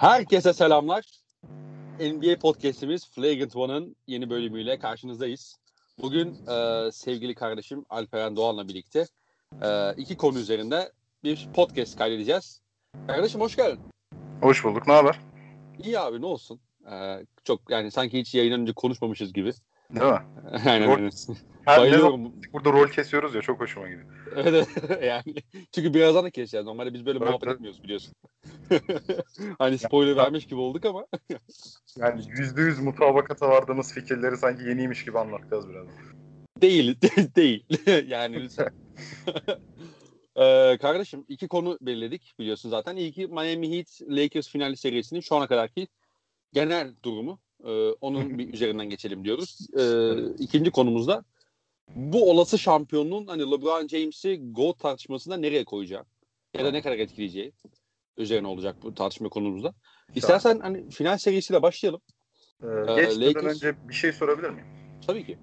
Herkese selamlar. NBA podcast'imiz Flagrant One'ın yeni bölümüyle karşınızdayız. Bugün e, sevgili kardeşim Alperen Doğan'la birlikte e, iki konu üzerinde bir podcast kaydedeceğiz. Kardeşim hoş geldin. Hoş bulduk. Ne haber? İyi abi ne olsun. E, çok yani sanki hiç yayından önce konuşmamışız gibi. Değil mi? aynen Rol- aynen. Her ne Bayılıyorum. zaman burada rol kesiyoruz ya çok hoşuma gidiyor. Evet yani çünkü birazdan da keseceğiz. Normalde biz böyle Evet, muhabbet evet. etmiyoruz biliyorsun. hani spoiler vermiş gibi olduk ama Yani yüzde yüz mutabakata vardığımız fikirleri sanki yeniymiş gibi anlatacağız biraz. Değil, değil. yani lütfen. Ee, kardeşim iki konu belirledik biliyorsun zaten. İlki Miami Heat Lakers final serisinin şu ana kadarki genel durumu. Ee, onun bir üzerinden geçelim diyoruz. Ee, ikinci konumuzda bu olası şampiyonluğun hani LeBron James'i GOAT tartışmasında nereye koyacağı ya da ne kadar etkileyeceği üzerine olacak bu tartışma konumuzda. İstersen hani final serisiyle başlayalım. Ee, Ee, geçmeden Lakers- önce bir şey sorabilir miyim? Tabii ki.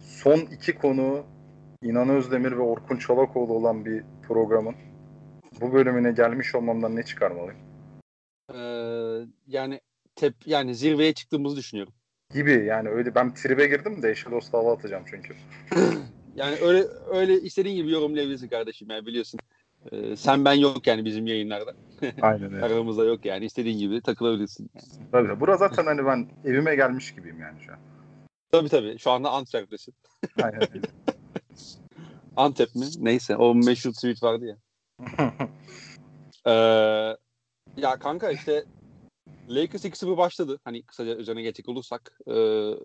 Son iki konu İnan Özdemir ve Orkun Çolakoğlu olan bir programın bu bölümüne gelmiş olmamdan ne çıkarmalıyım? Ee, yani tep yani zirveye çıktığımızı düşünüyorum. Gibi yani öyle ben tribe girdim de eşe dost hava atacağım çünkü. Yani öyle öyle istediğin gibi yorumlayabilirsin kardeşim yani biliyorsun. Ee, sen ben yok yani bizim yayınlarda. Aynen öyle. Aramızda yok yani istediğin gibi takılabilirsin. Yani. Tabii. Burası zaten hani ben evime gelmiş gibiyim yani şu an. Tabii tabii şu anda Antep'tesin. Aynen öyle. Antep mi? Neyse o meşhur tweet vardı ya. Ee, ya kanka işte Lakers 2-0 başladı. Hani kısaca üzerine geçecek olursak. Ee,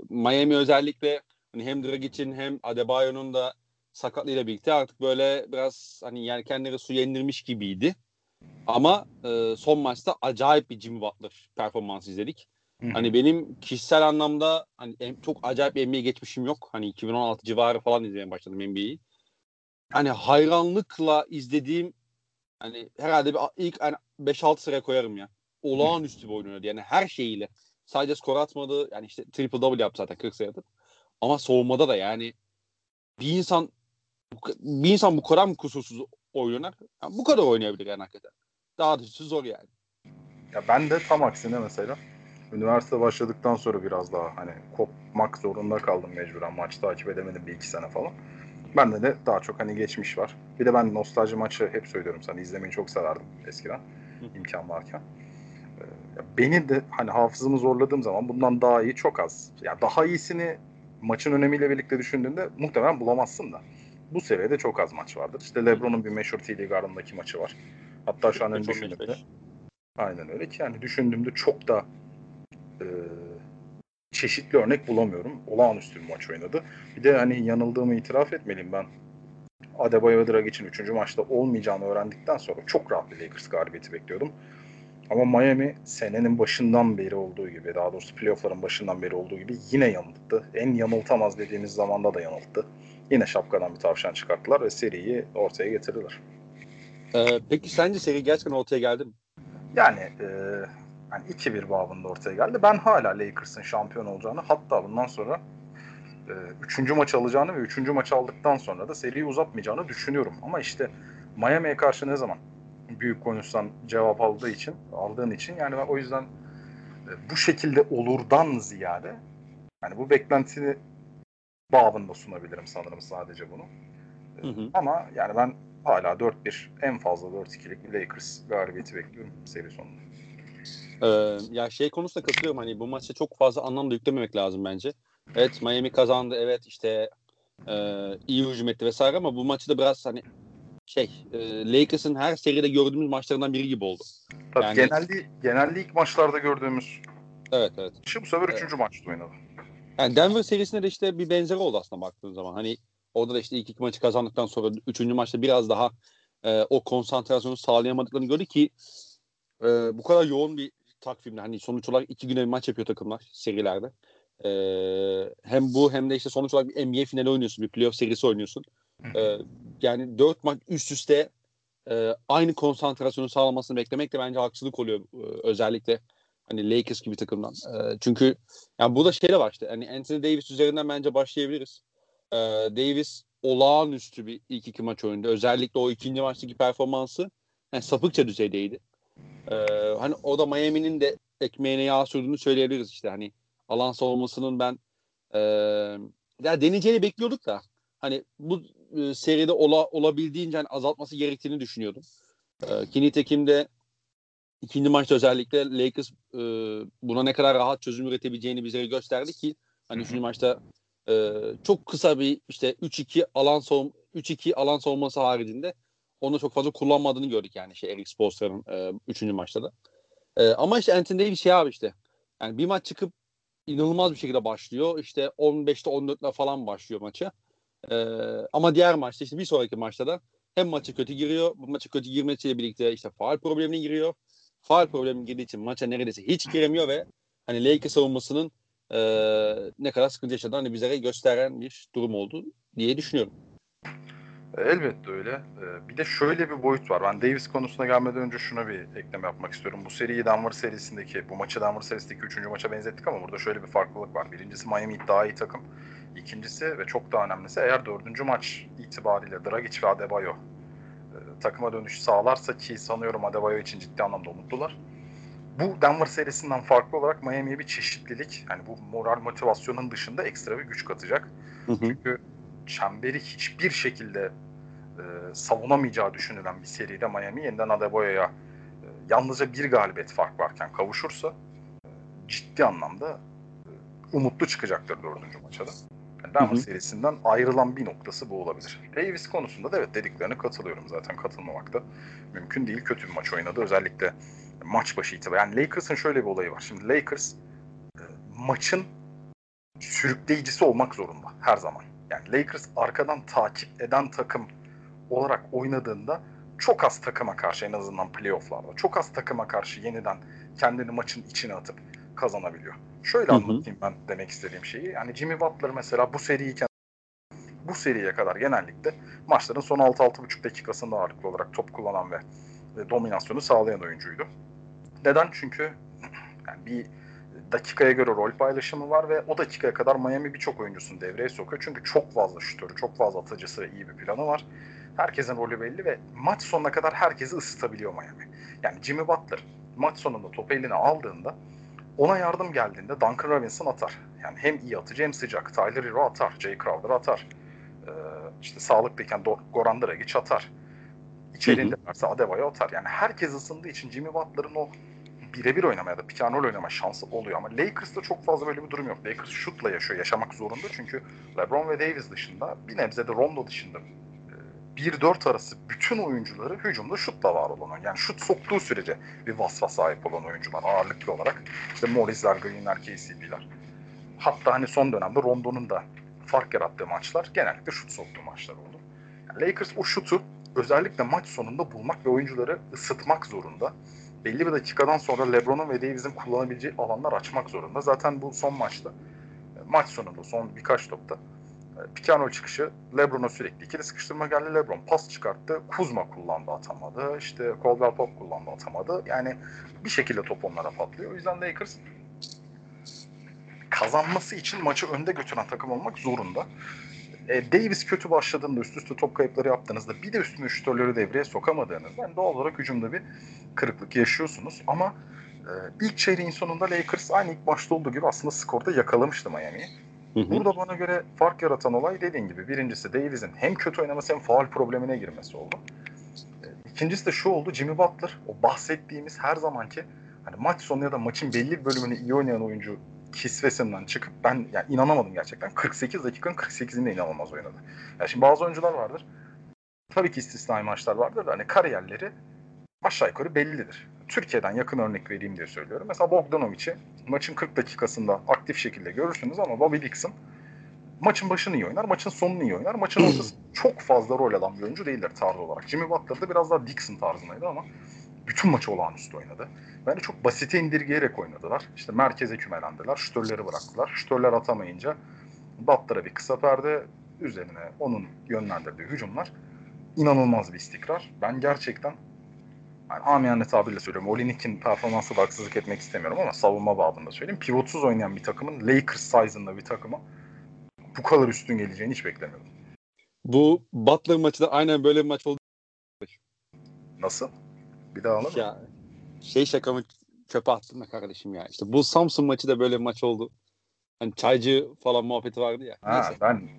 Miami özellikle hani hem Dragic'in hem Adebayo'nun da sakatlığıyla birlikte artık böyle biraz hani yelkenleri suya indirmiş gibiydi. Ama e, son maçta acayip bir Jimmy Butler performansı izledik. Hani benim kişisel anlamda hani en- çok acayip bir NBA geçmişim yok. Hani 2016 civarı falan izlemeye başladım NBA'yi. Hani hayranlıkla izlediğim hani herhalde bir ilk hani 5-6 sıraya koyarım ya. Olağanüstü bir oyun oynadı. Yani her şeyiyle. Sadece skor atmadı. Yani işte triple double yaptı zaten 40 sayıda. Ama savunmada da yani bir insan bir insan bu kadar mı kusursuz oynar? Yani bu kadar oynayabilir yani hakikaten. Daha dışı zor yani. Ya ben de tam aksine mesela üniversite başladıktan sonra biraz daha hani kopmak zorunda kaldım mecburen. Maç takip edemedim bir iki sene falan. Bende de daha çok hani geçmiş var. Bir de ben nostalji maçı hep söylüyorum sana izlemeyi çok severdim eskiden imkan varken. Beni de hani hafızamı zorladığım zaman bundan daha iyi çok az. Ya daha iyisini maçın önemiyle birlikte düşündüğünde muhtemelen bulamazsın da. Bu seviyede çok az maç vardır. İşte LeBron'un bir meşhur TD Garden'daki maçı var. Hatta şu an en 45-15. düşündüğümde Aynen öyle ki yani düşündüğümde çok da e, çeşitli örnek bulamıyorum. Olağanüstü bir maç oynadı. Bir de hani yanıldığımı itiraf etmeliyim ben. Adebayo ve Dragic'in 3. maçta olmayacağını öğrendikten sonra çok rahat bir Lakers galibiyeti bekliyordum. Ama Miami senenin başından beri olduğu gibi, daha doğrusu playoffların başından beri olduğu gibi yine yanılttı. En yanıltamaz dediğimiz zamanda da yanılttı. Yine şapkadan bir tavşan çıkarttılar ve seriyi ortaya getirdiler. Ee, peki sence seri gerçekten ortaya geldi mi? Yani e, yani 2-1 babında ortaya geldi. Ben hala Lakers'ın şampiyon olacağını hatta bundan sonra e, üçüncü maç alacağını ve üçüncü maç aldıktan sonra da seriyi uzatmayacağını düşünüyorum. Ama işte Miami'ye karşı ne zaman büyük konuşsan cevap aldığı için aldığın için yani ben o yüzden e, bu şekilde olurdan ziyade yani bu beklentini babında sunabilirim sanırım sadece bunu. E, Hı hı. Ama yani ben hala 4-1 en fazla 4-2'lik bir Lakers galibiyeti bekliyorum seri sonunda. Ee, ya şey konusunda katılıyorum hani bu maçta çok fazla anlam da yüklememek lazım bence. Evet Miami kazandı evet işte e, iyi hücum etti vesaire ama bu maçı da biraz hani şey e, Lakers'ın her seride gördüğümüz maçlarından biri gibi oldu. Tabii Yani- genelde, genelde ilk maçlarda gördüğümüz Evet evet. şey bu sefer Evet. üçüncü maçta oynadı. Yani Denver serisinde de işte bir benzeri oldu aslında baktığın zaman. Hani orada da işte ilk iki maçı kazandıktan sonra üçüncü maçta biraz daha e, o konsantrasyonu sağlayamadıklarını gördük ki e, bu kadar yoğun bir takvimde hani sonuç olarak iki güne bir maç yapıyor takımlar serilerde. E, hem bu hem de işte sonuç olarak bir NBA finali oynuyorsun, bir playoff serisi oynuyorsun. E, yani dört maç üst üste e, aynı konsantrasyonu sağlamasını beklemek de bence haksızlık oluyor e, özellikle hani Lakers gibi takımdan. E, çünkü yani burada şey de var işte. Hani Anthony Davis üzerinden bence başlayabiliriz. Ee, Davis olağanüstü bir ilk iki maç oynadı. Özellikle o ikinci maçtaki performansı yani sapıkça düzeydeydi. Ee, hani o da Miami'nin de ekmeğine yağ sürdüğünü söyleyebiliriz işte. Hani alan savunmasının ben e, ya deneyeceğini bekliyorduk da hani bu e, seride ola, olabildiğince hani azaltması gerektiğini düşünüyordum. E, ki nitekim de ikinci maçta özellikle Lakers e, buna ne kadar rahat çözüm üretebileceğini bize gösterdi ki hani üçüncü maçta e, çok kısa bir işte 3-2 alan savun 3-2 alan savunması haricinde onu çok fazla kullanmadığını gördük yani şey Eric Spoelstra'nın e, üçüncü maçta da. E, ama işte Anthony Davis şey abi işte yani bir maç çıkıp inanılmaz bir şekilde başlıyor. İşte 15'te 14'le falan başlıyor maçı. E, ama diğer maçta işte bir sonraki maçta da hem maçı kötü giriyor. Bu maçı kötü girmesiyle birlikte işte faal problemine giriyor. Faal problemi girdiği için maça neredeyse hiç giremiyor ve hani Lakers savunmasının e, ne kadar sıkıntı yaşadığını hani bize gösteren bir durum oldu diye düşünüyorum. Elbette öyle. Ee, bir de şöyle bir boyut var. Ben Davis konusuna gelmeden önce şuna bir ekleme yapmak istiyorum. Bu seriyi Denver serisindeki, bu maçı Denver serisindeki üçüncü maça benzettik ama burada şöyle bir farklılık var. Birincisi Miami daha iyi takım. İkincisi ve çok daha önemlisi eğer dördüncü maç itibariyle Dragic ve Adebayo e, takıma dönüş sağlarsa ki sanıyorum Adebayo için ciddi anlamda umutlular. Bu Denver serisinden farklı olarak Miami'ye bir çeşitlilik, yani bu moral motivasyonun dışında ekstra bir güç katacak. Hı hı. Çünkü çemberi hiçbir şekilde e, savunamayacağı düşünülen bir seride Miami yeniden Adebayo'ya e, yalnızca bir galibiyet fark varken kavuşursa e, ciddi anlamda e, umutlu çıkacaktır dördüncü maçada. Yani Denver serisinden ayrılan bir noktası bu olabilir. Davis konusunda da evet dediklerine katılıyorum zaten katılmamak da mümkün değil. Kötü bir maç oynadı özellikle maç başı itibariyle. Yani Lakers'ın şöyle bir olayı var. Şimdi Lakers e, maçın sürükleyicisi olmak zorunda her zaman. Yani Lakers arkadan takip eden takım olarak oynadığında çok az takıma karşı en azından playofflarda çok az takıma karşı yeniden kendini maçın içine atıp kazanabiliyor. Şöyle anlatayım ben demek istediğim şeyi. Yani Jimmy Butler mesela bu seriyken bu seriye kadar genellikle maçların son 6-6,5 dakikasında ağırlıklı olarak top kullanan ve, dominasyonu sağlayan oyuncuydu. Neden? Çünkü yani bir dakikaya göre rol paylaşımı var ve o dakikaya kadar Miami birçok oyuncusunu devreye sokuyor. Çünkü çok fazla şutörü, çok fazla atıcısı iyi bir planı var. Herkesin rolü belli ve maç sonuna kadar herkesi ısıtabiliyor Miami. Yani Jimmy Butler maç sonunda topu eline aldığında ona yardım geldiğinde Duncan Robinson atar. Yani hem iyi atıcı hem sıcak. Tyler Hero atar. Jay Crowder atar. Ee, işte sağlıklıyken Goran Dragic atar. İçerinde varsa Adebayo atar. Yani herkes ısındığı için Jimmy Butler'ın o birebir oynamaya da pick and roll oynama şansı oluyor ama Lakers'ta çok fazla böyle bir durum yok. Lakers şutla yaşıyor, yaşamak zorunda çünkü LeBron ve Davis dışında bir nebze de Rondo dışında 1-4 arası bütün oyuncuları hücumda şutla var olan. Yani şut soktuğu sürece bir vasfa sahip olan oyuncular ağırlıklı olarak. İşte Morris'ler, Green'ler, KCP'ler. Hatta hani son dönemde Rondo'nun da fark yarattığı maçlar genellikle şut soktuğu maçlar oldu. Yani Lakers o şutu özellikle maç sonunda bulmak ve oyuncuları ısıtmak zorunda. Belli bir dakikadan sonra LeBron'un ve Davis'in kullanabileceği alanlar açmak zorunda. Zaten bu son maçta maç sonunda son birkaç topta Picano çıkışı Lebron'a sürekli ikili sıkıştırma geldi. Lebron pas çıkarttı. Kuzma kullandı atamadı. İşte Caldwell Pop kullandı atamadı. Yani bir şekilde top onlara patlıyor. O yüzden Lakers kazanması için maçı önde götüren takım olmak zorunda. E, Davis kötü başladığında üst üste top kayıpları yaptığınızda bir de üstüne şütörleri devreye sokamadığınızda yani doğal olarak hücumda bir kırıklık yaşıyorsunuz. Ama e, ilk çeyreğin sonunda Lakers aynı ilk başta olduğu gibi aslında skorda yakalamıştı Miami'yi. Burada bana göre fark yaratan olay dediğin gibi birincisi Davis'in hem kötü oynaması hem faal problemine girmesi oldu. E, ikincisi de şu oldu Jimmy Butler o bahsettiğimiz her zamanki hani maç sonu ya da maçın belli bir bölümünü iyi oynayan oyuncu kisvesinden çıkıp ben yani inanamadım gerçekten. 48 dakikanın 48'inde inanılmaz oynadı. Yani şimdi bazı oyuncular vardır. Tabii ki istisnai maçlar vardır da hani kariyerleri aşağı yukarı bellidir. Türkiye'den yakın örnek vereyim diye söylüyorum. Mesela Bogdanovic'i maçın 40 dakikasında aktif şekilde görürsünüz ama Bobby Dixon maçın başını iyi oynar, maçın sonunu iyi oynar. Maçın ortası çok fazla rol alan bir oyuncu değildir tarz olarak. Jimmy Butler da biraz daha Dixon tarzındaydı ama bütün maçı olağanüstü oynadı. Yani çok basite indirgeyerek oynadılar. İşte merkeze kümelendiler, şütörleri bıraktılar. Şütörler atamayınca Butler'a bir kısa perde, üzerine onun yönlendirdiği hücumlar inanılmaz bir istikrar. Ben gerçekten yani amiyane tabirle söylüyorum. Olinik'in performansı haksızlık etmek istemiyorum ama savunma babında söyleyeyim. Pivotsuz oynayan bir takımın Lakers size'ında bir takıma bu kadar üstün geleceğini hiç beklemiyordum. Bu Butler maçı da aynen böyle bir maç oldu. Nasıl? Bir daha alalım. Ya, şey şakamı çöpe attım da kardeşim ya. İşte bu Samsun maçı da böyle bir maç oldu. Hani çaycı falan muhabbeti vardı ya. Ha, Neyse. ben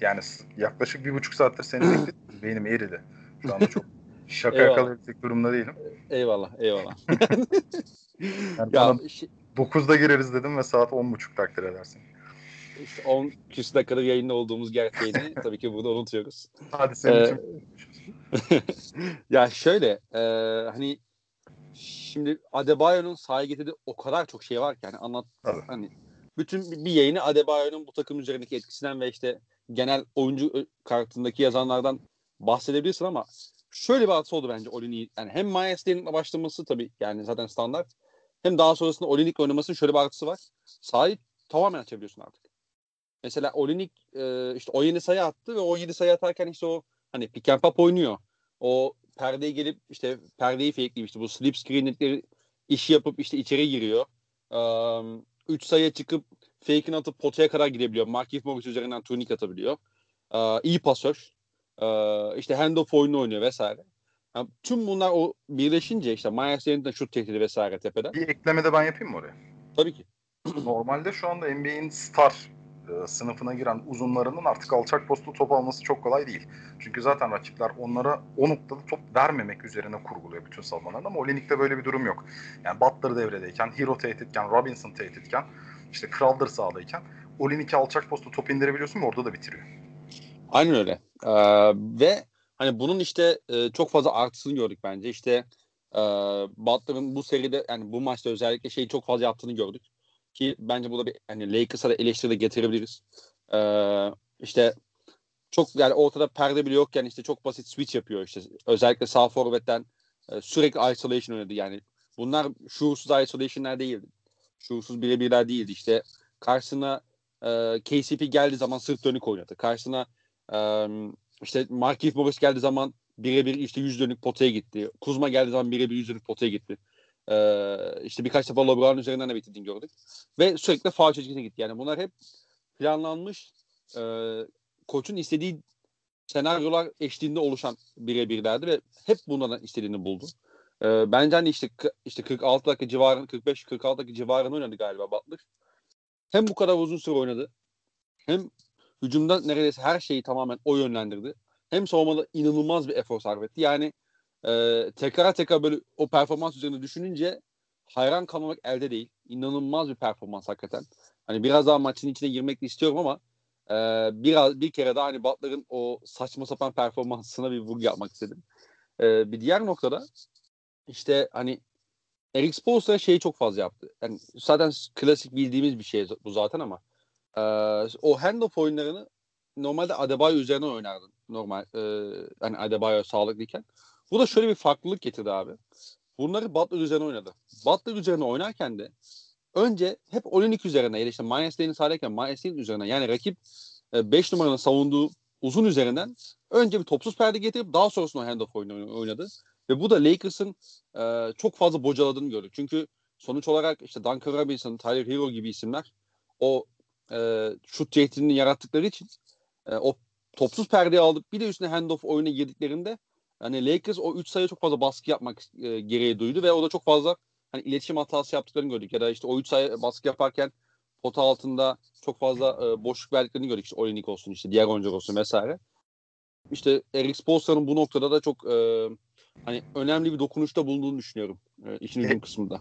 yani yaklaşık bir buçuk saattir seni bekledim. Beynim eridi. Şu anda çok şaka yakalayabilecek durumda değilim. Eyvallah eyvallah. yani ya, şey... 9'da gireriz dedim ve saat 10.30 takdir edersin. İşte 10 küsur dakikada yayında olduğumuz gerçeğini tabii ki burada unutuyoruz. Hadi senin ee, için. ya şöyle e, hani şimdi Adebayo'nun sahaya getirdiği o kadar çok şey var ki hani anlat Tabii. hani bütün bir yayını Adebayo'nun bu takım üzerindeki etkisinden ve işte genel oyuncu kartındaki yazanlardan bahsedebilirsin ama şöyle bir hadise oldu bence Olinik'in yani hem Myers başlaması tabii yani zaten standart hem daha sonrasında Olinik oynamasının şöyle bir artısı var. Sahayı tamamen açabiliyorsun artık. Mesela Olinik e, işte 17 sayı attı ve 17 sayı atarken işte o hani pick and pop oynuyor. O perdeye gelip işte perdeyi fakeleyip işte bu slip screenlikleri işi yapıp işte içeri giriyor. 3 um, sayıya çıkıp fake'ini atıp potaya kadar gidebiliyor. Markif Morris üzerinden turnik atabiliyor. Uh, iyi pasör. Uh, işte handoff oyunu oynuyor vesaire. Yani tüm bunlar o birleşince işte Myers Leonard'ın şut tehdidi vesaire tepeden. Bir ekleme de ben yapayım mı oraya? Tabii ki. Normalde şu anda NBA'in star e, sınıfına giren uzunlarının artık alçak postu top alması çok kolay değil. Çünkü zaten rakipler onlara o noktada top vermemek üzerine kurguluyor bütün savunmalarını ama Olinik'te böyle bir durum yok. Yani Butler devredeyken, Hero tehditken, Robinson tehditken, işte Crowder sağdayken Olinik'e alçak postu top indirebiliyorsun ve orada da bitiriyor. Aynen öyle. Ee, ve hani bunun işte e, çok fazla artısını gördük bence. İşte e, Butler'ın bu seride yani bu maçta özellikle şeyi çok fazla yaptığını gördük. Ki bence burada bir hani Lakers'a da eleştiri de getirebiliriz. Ee, işte çok yani ortada perde bile yokken işte çok basit switch yapıyor işte. Özellikle sağ forvetten e, sürekli isolation oynadı yani. Bunlar şuursuz isolation'lar değildi. Şuursuz birebirler değildi. İşte karşısına e, KCP geldiği zaman sırt dönük oynadı. Karşısına e, işte Markif Morris geldiği zaman birebir işte yüz dönük potaya gitti. Kuzma geldiği zaman birebir yüz dönük potaya gitti. Ee, işte birkaç defa LeBron üzerinden de bitirdiğini gördük. Ve sürekli faal çizgisine gitti. Yani bunlar hep planlanmış e, koçun istediği senaryolar eşliğinde oluşan birebirlerdi ve hep bundan istediğini buldu. E, bence hani işte işte 46 dakika civarında 45 46 dakika civarında oynadı galiba Butler. Hem bu kadar uzun süre oynadı. Hem hücumda neredeyse her şeyi tamamen o yönlendirdi. Hem savunmada inanılmaz bir efor sarf etti. Yani e, tekrar tekrar böyle o performans üzerine düşününce hayran kalmamak elde değil. İnanılmaz bir performans hakikaten. Hani biraz daha maçın içine girmek de istiyorum ama e, biraz bir kere daha hani Butler'ın o saçma sapan performansına bir vurgu yapmak istedim. E, bir diğer noktada işte hani Eric Spoelstra şeyi çok fazla yaptı. Yani zaten klasik bildiğimiz bir şey bu zaten ama e, o handoff oyunlarını normalde Adebayo üzerine oynardın. Normal e, hani Adebayo sağlıklıyken. Bu da şöyle bir farklılık getirdi abi. Bunları Butler üzerine oynadı. Butler üzerine oynarken de önce hep Olinik üzerine ya işte Miles Davis sahadayken Miles Davis üzerine yani rakip 5 e, numaranın savunduğu uzun üzerinden önce bir topsuz perde getirip daha sonrasında handoff oyunu oynadı. Ve bu da Lakers'ın e, çok fazla bocaladığını gördük. Çünkü sonuç olarak işte Duncan Robinson, Tyler Hero gibi isimler o e, şut tehdidini yarattıkları için e, o topsuz perdeyi alıp bir de üstüne handoff oyuna girdiklerinde hani Lakers o 3 sayı çok fazla baskı yapmak e, gereği duydu ve o da çok fazla hani iletişim hatası yaptıklarını gördük. Ya da işte o 3 sayı baskı yaparken pota altında çok fazla e, boşluk verdiklerini gördük. İşte Olinik olsun işte diğer oyuncular olsun vesaire. İşte Eric Spoelstra'nın bu noktada da çok e, hani önemli bir dokunuşta bulunduğunu düşünüyorum e, işin hücum kısmında.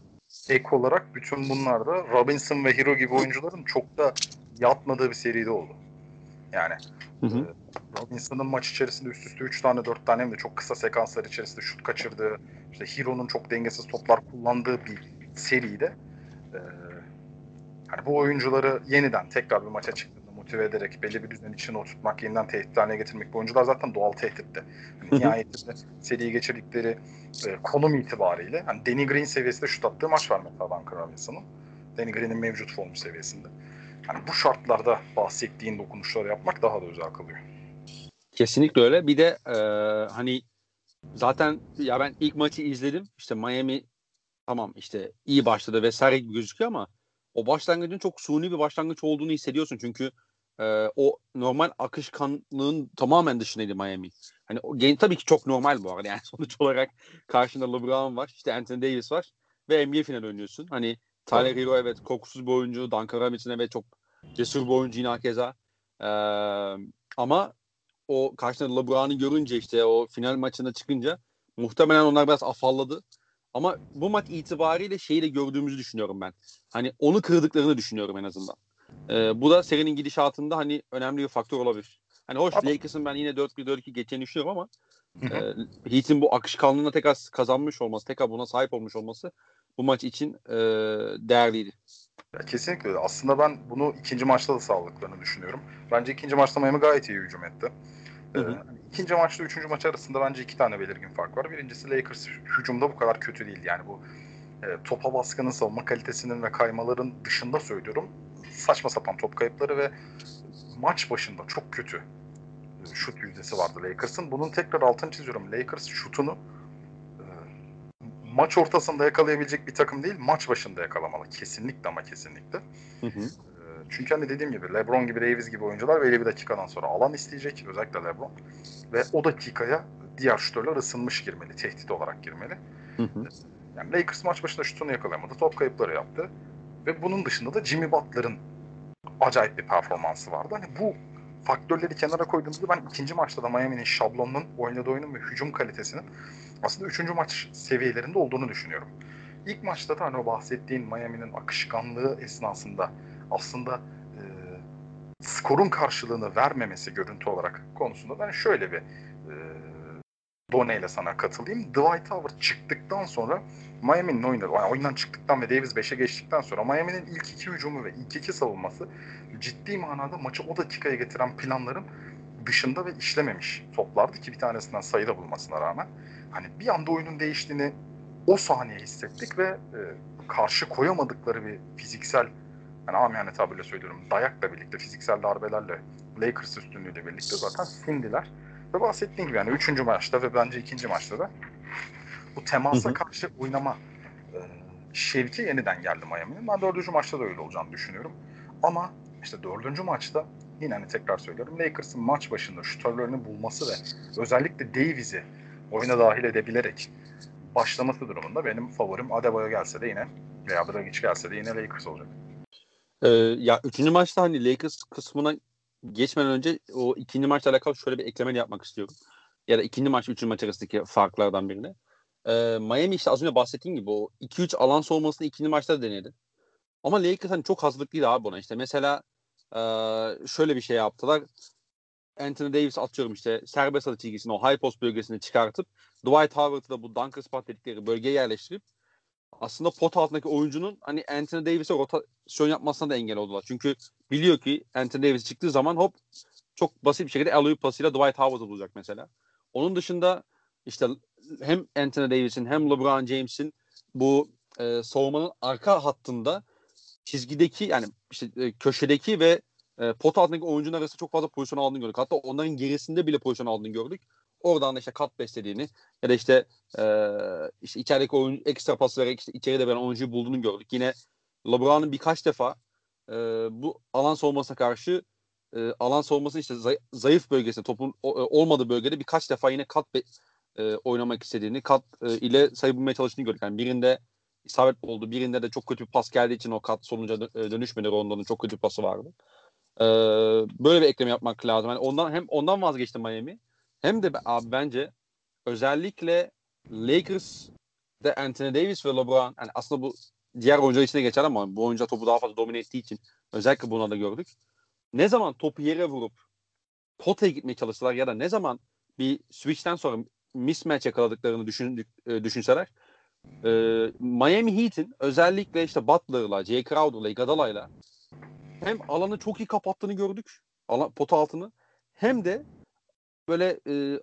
Ek olarak bütün bunlarda Robinson ve Hero gibi oyuncuların çok da yatmadığı bir seride oldu. Yani Hı hı. Ee, Robinson'ın maç içerisinde üst üste 3 tane 4 tane de çok kısa sekanslar içerisinde şut kaçırdığı, işte Hero'nun çok dengesiz toplar kullandığı bir seride e, hani bu oyuncuları yeniden tekrar bir maça çıktığında motive ederek belli bir düzen içine oturtmak, yeniden tehdit haline getirmek. Bu oyuncular zaten doğal tehditte. Yani nihayetinde seriyi geçirdikleri e, konum itibariyle hani Danny Green seviyesinde şut attığı maç var mesela Duncan Robinson'ın. Danny Green'in mevcut formu seviyesinde. Yani bu şartlarda bahsettiğin dokunuşları yapmak daha da özel kılıyor. Kesinlikle öyle. Bir de e, hani zaten ya ben ilk maçı izledim. İşte Miami tamam işte iyi başladı vesaire gibi gözüküyor ama o başlangıcın çok suni bir başlangıç olduğunu hissediyorsun. Çünkü e, o normal akışkanlığın tamamen dışındaydı Miami. Hani o, tabii ki çok normal bu arada. Yani sonuç olarak karşında LeBron var. işte Anthony Davis var. ve NBA finali oynuyorsun. Hani Tyler Hero evet kokusuz bir oyuncu. Duncan Robinson evet çok cesur bir oyuncu yine hakeza. Ee, ama o karşısında LeBron'u görünce işte o final maçına çıkınca muhtemelen onlar biraz afalladı. Ama bu maç itibariyle şeyi de gördüğümüzü düşünüyorum ben. Hani onu kırdıklarını düşünüyorum en azından. Ee, bu da serinin gidişatında hani önemli bir faktör olabilir. Hani hoş ama... Lakers'ın ben yine 4-1-4-2 geçeceğini düşünüyorum ama e, Heat'in bu akışkanlığına tekrar kazanmış olması, tekrar buna sahip olmuş olması bu maç için e, değerliydi. Ya kesinlikle. Aslında ben bunu ikinci maçta da sağladıklarını düşünüyorum. Bence ikinci maçta Miami gayet iyi hücum etti. Hı hı. Ee, ikinci maçta üçüncü maç arasında bence iki tane belirgin fark var. Birincisi Lakers hücumda bu kadar kötü değil. Yani bu e, topa baskının savunma kalitesinin ve kaymaların dışında söylüyorum. Saçma sapan top kayıpları ve maç başında çok kötü şut yüzdesi vardı Lakers'ın. Bunun tekrar altını çiziyorum. Lakers şutunu e, maç ortasında yakalayabilecek bir takım değil, maç başında yakalamalı. Kesinlikle ama kesinlikle. Hı hı. E, çünkü hani dediğim gibi LeBron gibi, Davis gibi oyuncular belli bir dakikadan sonra alan isteyecek. Özellikle LeBron. Ve o dakikaya diğer şutörler ısınmış girmeli. Tehdit olarak girmeli. Hı hı. Yani Lakers maç başında şutunu yakalayamadı. Top kayıpları yaptı. Ve bunun dışında da Jimmy Butler'ın acayip bir performansı vardı. Hani bu faktörleri kenara koyduğumuzda ben ikinci maçta da Miami'nin şablonunun, oynadığı oyunun ve hücum kalitesinin aslında üçüncü maç seviyelerinde olduğunu düşünüyorum. İlk maçta da hani o bahsettiğin Miami'nin akışkanlığı esnasında aslında e, skorun karşılığını vermemesi görüntü olarak konusunda ben şöyle bir e, Done ile sana katılayım. Dwight Howard çıktıktan sonra Miami'nin oynadığı, yani oyundan çıktıktan ve Davis 5'e geçtikten sonra Miami'nin ilk iki hücumu ve ilk iki savunması ciddi manada maçı o dakikaya getiren planların dışında ve işlememiş toplardı ki bir tanesinden sayıda bulmasına rağmen. Hani bir anda oyunun değiştiğini o saniye hissettik ve e, karşı koyamadıkları bir fiziksel yani amiyane tabirle söylüyorum dayakla birlikte fiziksel darbelerle Lakers üstünlüğüyle birlikte zaten sindiler. Ve bahsettiğim gibi yani üçüncü maçta ve bence ikinci maçta da bu temasa karşı oynama e, şevki yeniden geldi Miami'nin. Ben dördüncü maçta da öyle olacağını düşünüyorum. Ama işte dördüncü maçta yine hani tekrar söylüyorum Lakers'ın maç başında şutörlerini bulması ve özellikle Davis'i oyuna dahil edebilerek başlaması durumunda benim favorim Adebayo gelse de yine veya Dragic gelse de yine Lakers olacak. Ee, ya üçüncü maçta hani Lakers kısmına geçmeden önce o ikinci maçla alakalı şöyle bir ekleme yapmak istiyorum. Ya da ikinci maç, üçüncü maç arasındaki farklardan birine. Ee, Miami işte az önce bahsettiğim gibi o 2-3 alan soğumasını ikinci maçta denedi. Ama Lakers hani çok hazırlıklıydı abi buna. İşte mesela e, şöyle bir şey yaptılar. Anthony Davis atıyorum işte serbest atış çizgisini o high post bölgesini çıkartıp Dwight Howard'ı da bu dunker spot dedikleri bölgeye yerleştirip aslında pot altındaki oyuncunun hani Anthony Davis'e rotasyon yapmasına da engel oldular. Çünkü biliyor ki Anthony Davis çıktığı zaman hop çok basit bir şekilde alley pasıyla Dwight Howard'ı bulacak mesela. Onun dışında işte hem Anthony Davis'in hem LeBron James'in bu e, savunmanın arka hattında çizgideki yani işte e, köşedeki ve e, pot altındaki oyuncunun arasında çok fazla pozisyon aldığını gördük. Hatta onların gerisinde bile pozisyon aldığını gördük. Oradan da işte kat beslediğini ya da işte e, işte içerideki oyun ekstra pas vererek işte içeride veren oyuncuyu bulduğunu gördük. Yine LeBron'un birkaç defa e, bu alan savunmasına karşı e, alan savunmasının işte zay- zayıf bölgesinde topun e, olmadığı bölgede birkaç defa yine kat be, e, oynamak istediğini, kat e, ile sayı bulmaya çalıştığını gördük. Yani birinde isabet oldu, birinde de çok kötü bir pas geldiği için o kat sonuca dönüşmedi. Rondon'un çok kötü bir pası vardı. E, böyle bir ekleme yapmak lazım. Yani ondan hem ondan vazgeçti Miami hem de abi bence özellikle Lakers de Anthony Davis ve LeBron yani aslında bu diğer oyuncular için de geçer ama bu oyuncu topu daha fazla domine ettiği için özellikle buna da gördük. Ne zaman topu yere vurup potaya gitmeye çalıştılar ya da ne zaman bir switch'ten sonra mismatch yakaladıklarını düşün, e, düşünseler e, Miami Heat'in özellikle işte Butler'la, Jay Crowder'la, Iguodala'yla hem alanı çok iyi kapattığını gördük. Alan, pota altını. Hem de böyle e,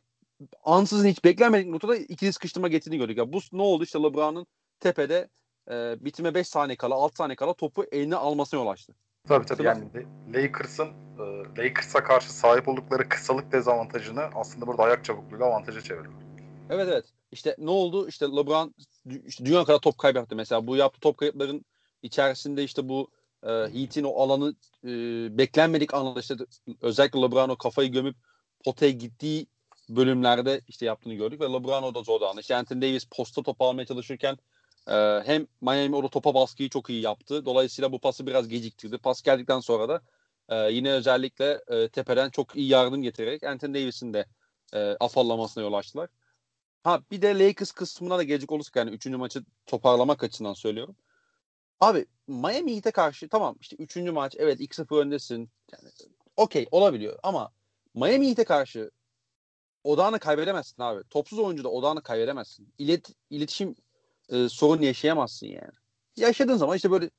ansızın hiç beklenmedik noktada ikili sıkıştırma getirdiğini gördük. Ya bu ne oldu? İşte LeBron'un tepede e, bitime 5 saniye kala 6 saniye kala topu eline almasına yol açtı. Tabii tabii yani Lakers'ın e, Lakers'a karşı sahip oldukları kısalık dezavantajını aslında burada ayak çabukluğuyla avantaja çevirdi. Evet evet. İşte ne oldu? İşte LeBron işte dünya kadar top kaybetti. Mesela bu yaptığı top kayıpların içerisinde işte bu e, Heat'in o alanı e, beklenmedik anlarda işte özellikle LeBron o kafayı gömüp potaya gittiği bölümlerde işte yaptığını gördük ve LeBron da zorlandı. İşte Anthony Davis posta top almaya çalışırken Ee, hem Miami orada topa baskıyı çok iyi yaptı. Dolayısıyla bu pası biraz geciktirdi. Pas geldikten sonra da e, yine özellikle e, tepeden çok iyi yardım getirerek Anthony Davis'in de e, afallamasına yol açtılar. Ha bir de Lakers kısmına da gelecek olursak yani 3. maçı toparlamak açısından söylüyorum. Abi Miami Heat'e karşı tamam işte 3. maç evet 2-0 öndesin. Yani, Okey olabiliyor ama Miami Heat'e karşı odağını kaybedemezsin abi. Topsuz oyuncuda odağını kaybedemezsin. İlet, iletişim e, sorun yaşayamazsın yani. Yaşadığın zaman işte böyle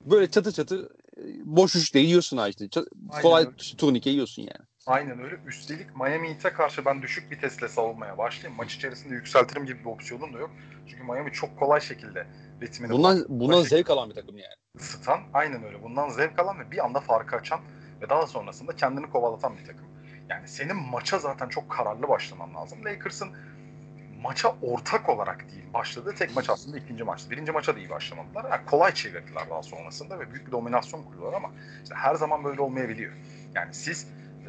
böyle çatı çatı e, boş üçte yiyorsun ha işte. Çat, kolay öyle. turnike yiyorsun yani. Aynen öyle. Üstelik Miami Heat'e karşı ben düşük vitesle savunmaya başlayayım. Maç içerisinde yükseltirim gibi bir opsiyonum da yok. Çünkü Miami çok kolay şekilde ritmini... Bundan, bundan zevk alan bir takım yani. Isıtan, aynen öyle. Bundan zevk alan ve bir anda farkı açan ve daha sonrasında kendini kovalatan bir takım. Yani senin maça zaten çok kararlı başlaman lazım. Lakers'ın maça ortak olarak değil başladığı tek maç aslında ikinci maçtı. Birinci maça da iyi başlamadılar. Yani kolay çevirdiler daha sonrasında ve büyük bir dominasyon kurdular ama işte her zaman böyle olmayabiliyor. Yani siz e,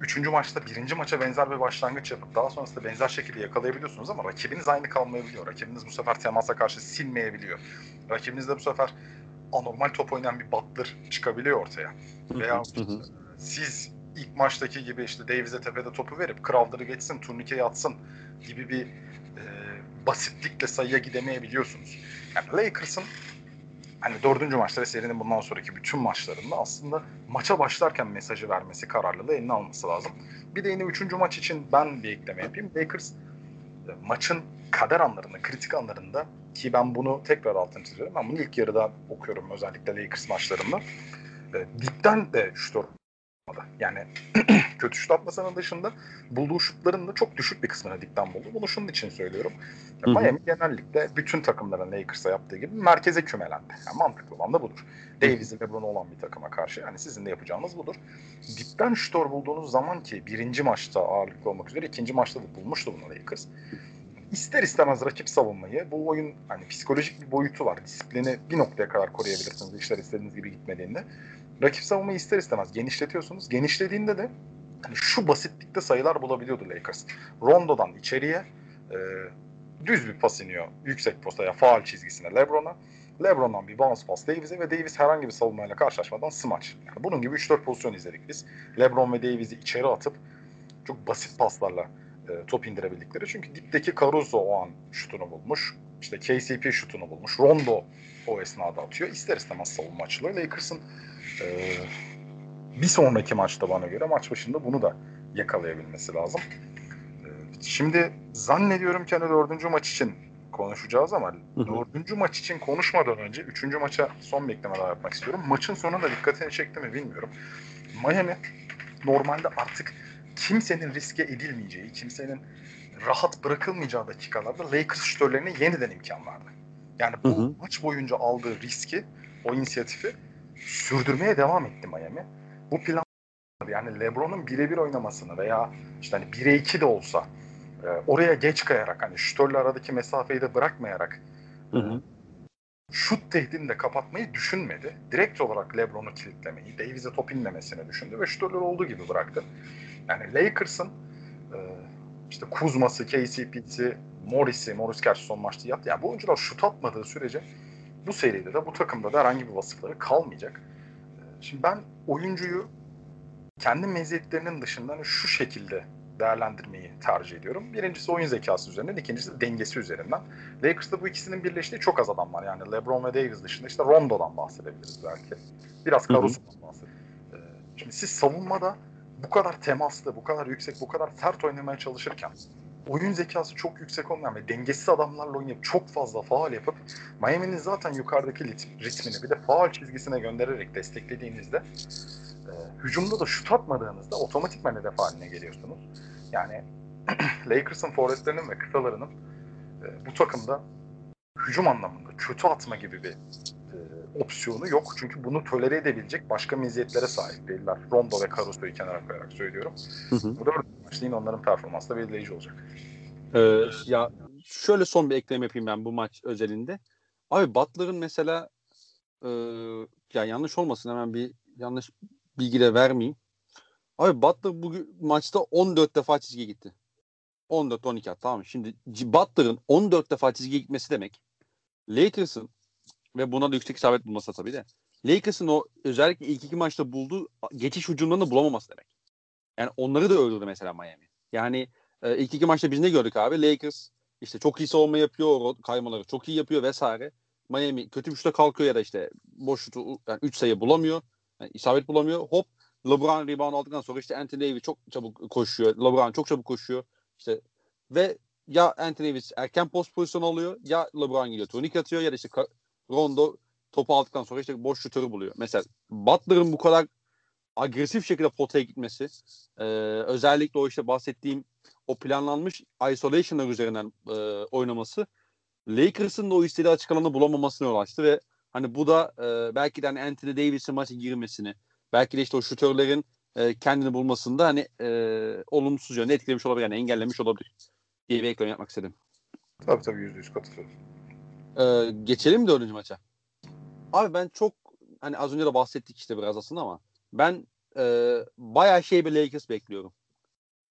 üçüncü maçta birinci maça benzer bir başlangıç yapıp daha sonrasında benzer şekilde yakalayabiliyorsunuz ama rakibiniz aynı kalmayabiliyor. Rakibiniz bu sefer temasa karşı silmeyebiliyor. Rakibiniz de bu sefer anormal top oynayan bir battır çıkabiliyor ortaya. Veya siz ilk maçtaki gibi işte Davis'e tepede topu verip Crowder'ı geçsin, turnikeyi atsın gibi bir e, basitlikle sayıya gidemeyebiliyorsunuz. Yani Lakers'ın hani dördüncü maçta ve serinin bundan sonraki bütün maçlarında aslında maça başlarken mesajı vermesi, kararlılığı eline alması lazım. Bir de yine üçüncü maç için ben bir ekleme yapayım. Lakers e, maçın kader anlarında, kritik anlarında ki ben bunu tekrar altını çiziyorum. Ben bunu ilk yarıda okuyorum özellikle Lakers maçlarında. E, dipten de şut yani kötü şut atmasının dışında bulduğu şutların da çok düşük bir kısmını dipten buldu. Bunu şunun için söylüyorum. Ya Miami genellikle bütün takımların Lakers'a yaptığı gibi merkeze kümelendi. Yani mantıklı olan da budur. Davis'in LeBron olan bir takıma karşı yani sizin de yapacağınız budur. Dipten şutör bulduğunuz zaman ki birinci maçta ağırlıklı olmak üzere ikinci maçta da bulmuştu bunu Lakers. İster istemez rakip savunmayı bu oyun hani psikolojik bir boyutu var. Disiplini bir noktaya kadar koruyabilirsiniz işler istediğiniz gibi gitmediğinde rakip savunmayı ister istemez genişletiyorsunuz. Genişlediğinde de hani şu basitlikte sayılar bulabiliyordu Lakers. Rondo'dan içeriye e, düz bir pas iniyor yüksek postaya faal çizgisine Lebron'a. Lebron'dan bir bounce pass Davis'e ve Davis herhangi bir savunmayla karşılaşmadan smaç. Yani bunun gibi 3-4 pozisyon izledik biz. Lebron ve Davis'i içeri atıp çok basit paslarla e, top indirebildikleri. Çünkü dipteki Caruso o an şutunu bulmuş. İşte KCP şutunu bulmuş. Rondo o esnada atıyor. İster istemez savunma açılıyor. Lakers'ın e, bir sonraki maçta bana göre maç başında bunu da yakalayabilmesi lazım. E, şimdi zannediyorum ki hani dördüncü maç için konuşacağız ama hı hı. dördüncü maç için konuşmadan önce üçüncü maça son bir ekleme daha yapmak istiyorum. Maçın sonunda dikkatini çekti mi bilmiyorum. Miami normalde artık kimsenin riske edilmeyeceği, kimsenin rahat bırakılmayacağı dakikalarda Lakers şütörlerine yeniden imkan verdi. Yani bu hı hı. maç boyunca aldığı riski, o inisiyatifi sürdürmeye devam etti Miami. Bu plan yani LeBron'un birebir oynamasını veya işte hani 1'e 2 de olsa e, oraya geç kayarak hani şütörle aradaki mesafeyi de bırakmayarak hı hı. şut tehdidini de kapatmayı düşünmedi. Direkt olarak LeBron'u kilitlemeyi, Davis'e top inmemesini düşündü ve şütörler olduğu gibi bıraktı. Yani Lakers'ın e, işte Kuzma'sı, KCP'si, Morris'i, Morris gerçi son maçta yaptı. Yani bu oyuncular şut atmadığı sürece bu seride de bu takımda da herhangi bir vasıfları kalmayacak. Ee, şimdi ben oyuncuyu kendi meziyetlerinin dışında hani şu şekilde değerlendirmeyi tercih ediyorum. Birincisi oyun zekası üzerinden, ikincisi de dengesi üzerinden. Lakers'ta bu ikisinin birleştiği çok az adam var. Yani LeBron ve Davis dışında işte Rondo'dan bahsedebiliriz belki. Biraz Caruso'dan bahsedebiliriz. Ee, şimdi siz savunmada bu kadar temaslı, bu kadar yüksek, bu kadar sert oynamaya çalışırken oyun zekası çok yüksek olmayan ve dengesiz adamlarla oynayıp çok fazla faal yapıp Miami'nin zaten yukarıdaki ritmini bir de faal çizgisine göndererek desteklediğinizde e, hücumda da şut atmadığınızda otomatikman hedef haline geliyorsunuz. Yani Lakers'ın forvetlerinin ve kısalarının e, bu takımda hücum anlamında kötü atma gibi bir e, opsiyonu yok. Çünkü bunu tolere edebilecek başka meziyetlere sahip değiller. Rondo ve Caruso'yu kenara koyarak söylüyorum. Hı hı. Bu dört maçta yine onların performansı da belirleyici olacak. Ee, ya şöyle son bir ekleme yapayım ben bu maç özelinde. Abi Butler'ın mesela e, ya yanlış olmasın hemen bir yanlış bilgi de vermeyeyim. Abi Butler bu maçta 14 defa çizgi gitti. 14-12 tamam Şimdi Butler'ın 14 defa çizgi gitmesi demek Lakers'ın ve buna da yüksek isabet bulması tabii de. Lakers'ın o özellikle ilk iki maçta bulduğu geçiş hücumlarını bulamaması demek. Yani onları da öldürdü mesela Miami. Yani e, ilk iki maçta biz ne gördük abi? Lakers işte çok iyi savunma yapıyor, kaymaları çok iyi yapıyor vesaire. Miami kötü bir şuta kalkıyor ya da işte boş şutu yani 3 sayı bulamıyor. Yani isabet bulamıyor. Hop LeBron rebound aldıktan sonra işte Anthony Davis çok çabuk koşuyor. LeBron çok çabuk koşuyor. İşte ve ya Anthony Davis erken post pozisyon alıyor ya LeBron gidiyor turnik atıyor ya da işte Rondo topu aldıktan sonra işte boş şutörü buluyor. Mesela Butler'ın bu kadar agresif şekilde potaya gitmesi e, özellikle o işte bahsettiğim o planlanmış isolation'lar üzerinden e, oynaması Lakers'ın da o istediği açık alanı bulamamasına yol açtı ve hani bu da e, belki de hani Anthony Davis'in maça girmesini belki de işte o şutörlerin e, kendini bulmasında hani e, olumsuz yönde etkilemiş olabilir yani engellemiş olabilir diye bir ekleme yapmak istedim. Tabii tabii yüzde yüz katılıyorum. Ee, geçelim mi dördüncü maça? Abi ben çok hani az önce de bahsettik işte biraz aslında ama ben e, bayağı şey bir Lakers bekliyorum.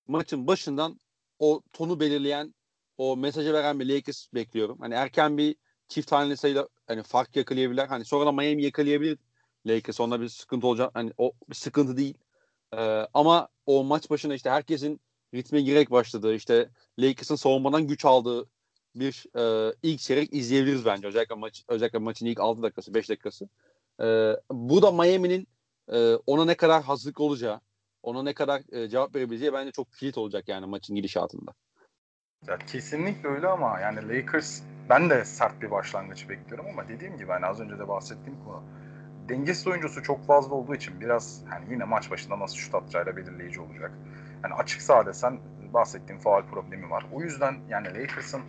Maçın başından o tonu belirleyen o mesajı veren bir Lakers bekliyorum. Hani erken bir çift haneli sayıyla hani fark yakalayabilirler. Hani sonra da Miami yakalayabilir Lakers. Onda bir sıkıntı olacak. Hani o bir sıkıntı değil. Ee, ama o maç başına işte herkesin ritme girerek başladığı işte Lakers'ın savunmadan güç aldığı bir e, ilk çeyrek izleyebiliriz bence. Özellikle maç özellikle maçın ilk 6 dakikası, 5 dakikası. E, bu da Miami'nin e, ona ne kadar hazırlık olacağı, ona ne kadar e, cevap verebileceği bence çok kilit olacak yani maçın gidişatında. Ya kesinlikle öyle ama yani Lakers ben de sert bir başlangıç bekliyorum ama dediğim gibi hani az önce de bahsettiğim konu dengesiz oyuncusu çok fazla olduğu için biraz hani yine maç başında nasıl şut atacağıyla belirleyici olacak. Yani açık sahada sen bahsettiğim faal problemi var. O yüzden yani Lakers'ın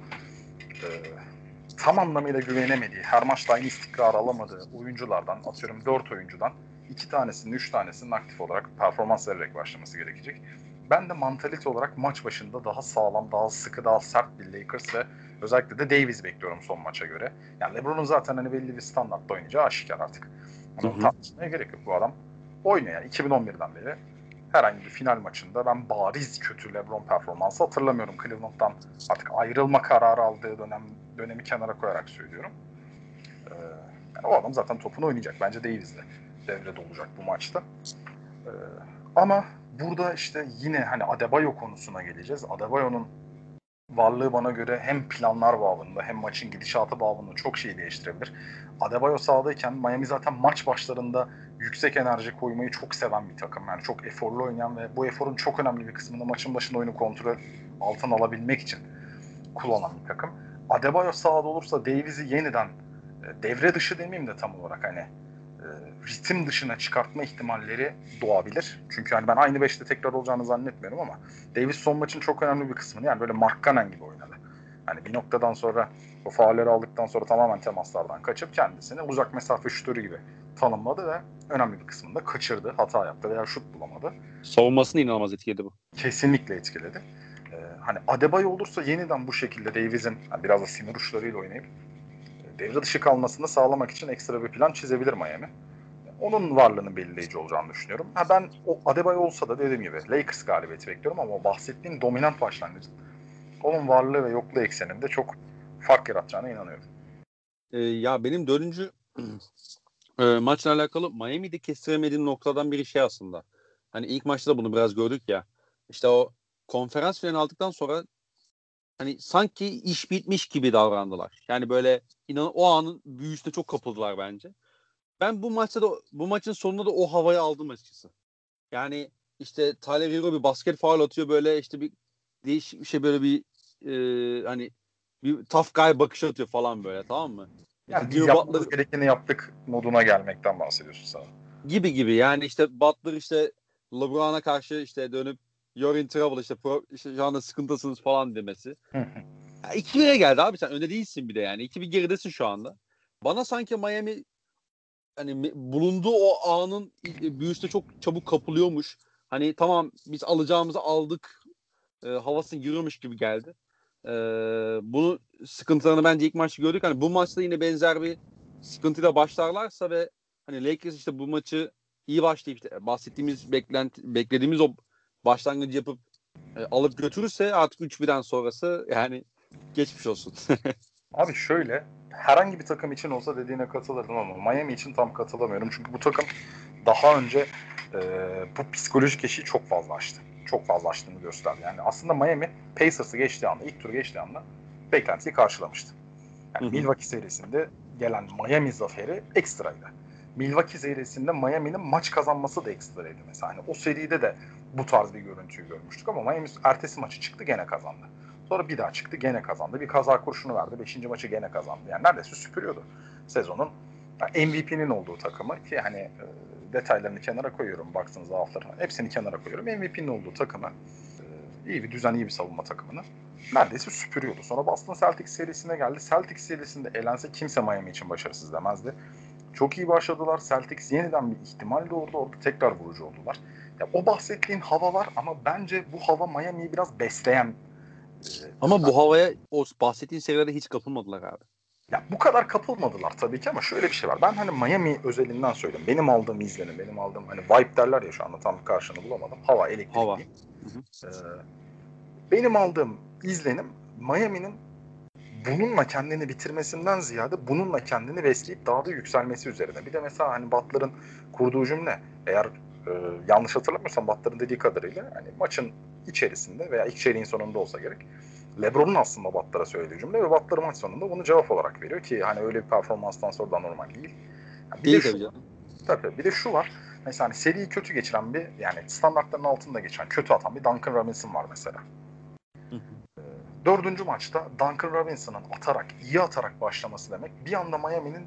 tam anlamıyla güvenemediği, her maçta aynı istikrar alamadığı oyunculardan, atıyorum 4 oyuncudan iki tanesinin, üç tanesinin aktif olarak performans vererek başlaması gerekecek. Ben de mantalite olarak maç başında daha sağlam, daha sıkı, daha sert bir Lakers ve özellikle de Davis bekliyorum son maça göre. Yani LeBron'un zaten hani belli bir standartta oynayacağı aşikar artık. Ama tartışmaya gerek yok bu adam. Oynuyor yani 2011'den beri herhangi bir final maçında ben bariz kötü LeBron performansı hatırlamıyorum. Cleveland'dan artık ayrılma kararı aldığı dönem dönemi kenara koyarak söylüyorum. Ee, yani o adam zaten topunu oynayacak. Bence Davis de devrede olacak bu maçta. Ee, ama burada işte yine hani Adebayo konusuna geleceğiz. Adebayo'nun varlığı bana göre hem planlar bağlamında hem maçın gidişatı bağlamında çok şey değiştirebilir. Adebayo sahadayken Miami zaten maç başlarında yüksek enerji koymayı çok seven bir takım. Yani çok eforlu oynayan ve bu eforun çok önemli bir kısmını maçın başında oyunu kontrol altına alabilmek için kullanan bir takım. Adebayo sahada olursa Davis'i yeniden e, devre dışı demeyeyim de tam olarak hani e, ritim dışına çıkartma ihtimalleri doğabilir. Çünkü hani ben aynı beşte tekrar olacağını zannetmiyorum ama Davis son maçın çok önemli bir kısmını yani böyle Mark Cannon gibi oynadı. Hani bir noktadan sonra o faulleri aldıktan sonra tamamen temaslardan kaçıp kendisini uzak mesafe şutörü gibi tanımladı ve önemli bir kısmında kaçırdı, hata yaptı veya şut bulamadı. Savunmasını inanılmaz etkiledi bu. Kesinlikle etkiledi. Ee, hani Adebayo olursa yeniden bu şekilde Davis'in yani biraz da sinir uçlarıyla oynayıp e, devre dışı kalmasını sağlamak için ekstra bir plan çizebilir Miami. Onun varlığının belirleyici olacağını düşünüyorum. Ha ben o Adebayo olsa da dediğim gibi Lakers galibiyeti bekliyorum ama bahsettiğim dominant başlangıcın onun varlığı ve yokluğu ekseninde çok fark yaratacağına inanıyorum. Ee, ya benim dördüncü e, maçla alakalı Miami'de kestiremediğim noktadan biri şey aslında. Hani ilk maçta da bunu biraz gördük ya. İşte o konferans finali aldıktan sonra hani sanki iş bitmiş gibi davrandılar. Yani böyle inan o anın büyüsüne çok kapıldılar bence. Ben bu maçta da bu maçın sonunda da o havayı aldım açıkçası. Yani işte Tyler Hero bir basket faul atıyor böyle işte bir değişik bir şey böyle bir e, hani bir tough guy bakış atıyor falan böyle tamam mı? Yani biz yapmamız Butler, gerekeni yaptık moduna gelmekten bahsediyorsun sana. Gibi gibi yani işte Butler işte LeBron'a karşı işte dönüp you're in trouble işte, pro, işte şu anda sıkıntısınız falan demesi. ya 2-1'e geldi abi sen önde değilsin bir de yani. 2-1 geridesin şu anda. Bana sanki Miami hani bulunduğu o anın büyüsüne çok çabuk kapılıyormuş. Hani tamam biz alacağımızı aldık e, havasını giriyormuş gibi geldi. E, bunu sıkıntılarını bence ilk maçta gördük. Hani bu maçta yine benzer bir sıkıntıyla başlarlarsa ve hani Lakers işte bu maçı iyi başlayıp işte bahsettiğimiz beklenti, beklediğimiz o başlangıcı yapıp e, alıp götürürse artık 3-1'den sonrası yani geçmiş olsun. Abi şöyle herhangi bir takım için olsa dediğine katılırdım ama Miami için tam katılamıyorum. Çünkü bu takım daha önce e, bu psikolojik eşiği çok fazla açtı. Çok fazla açtığını gösterdi. Yani aslında Miami Pacers'ı geçtiği anda, ilk tur geçtiği anda beklentiyi karşılamıştı. Yani hı hı. Milwaukee serisinde gelen Miami zaferi ekstraydı. Milwaukee serisinde Miami'nin maç kazanması da ekstraydı mesela. Hani o seride de bu tarz bir görüntüyü görmüştük ama Miami ertesi maçı çıktı gene kazandı. Sonra bir daha çıktı gene kazandı. Bir kaza kurşunu verdi. Beşinci maçı gene kazandı. Yani neredeyse süpürüyordu sezonun. Yani MVP'nin olduğu takımı ki hani e, detaylarını kenara koyuyorum baktığınız haftalara. Hepsini kenara koyuyorum. MVP'nin olduğu takımı e, iyi bir düzen, iyi bir savunma takımını neredeyse süpürüyordu. Sonra Boston Celtics serisine geldi. Celtics serisinde elense kimse Miami için başarısız demezdi. Çok iyi başladılar. Celtics yeniden bir ihtimal doğurdu. Orada tekrar vurucu oldular. Ya o bahsettiğin hava var ama bence bu hava Miami'yi biraz besleyen ama bu havaya o bahsettiğin seviyede hiç kapılmadılar abi. Ya bu kadar kapılmadılar tabii ki ama şöyle bir şey var. Ben hani Miami özelinden söylüyorum. Benim aldığım izlenim, benim aldığım hani vibe derler ya şu anda tam karşını bulamadım. Hava, elektrik. Hava. Ee, benim aldığım izlenim Miami'nin bununla kendini bitirmesinden ziyade bununla kendini besleyip daha da yükselmesi üzerine. Bir de mesela hani Butler'ın kurduğu cümle eğer e, yanlış hatırlamıyorsam Butler'ın dediği kadarıyla hani maçın içerisinde veya ilk çeyreğin sonunda olsa gerek LeBron'un aslında Butler'a söylediği cümle ve Butler maç sonunda bunu cevap olarak veriyor ki hani öyle bir performanstan sonra da normal değil. Yani bir değil de şu, tabii bir de şu var. Mesela hani seriyi kötü geçiren bir yani standartların altında geçen kötü atan bir Duncan Robinson var mesela. Ee, dördüncü maçta Duncan Robinson'ın atarak, iyi atarak başlaması demek bir anda Miami'nin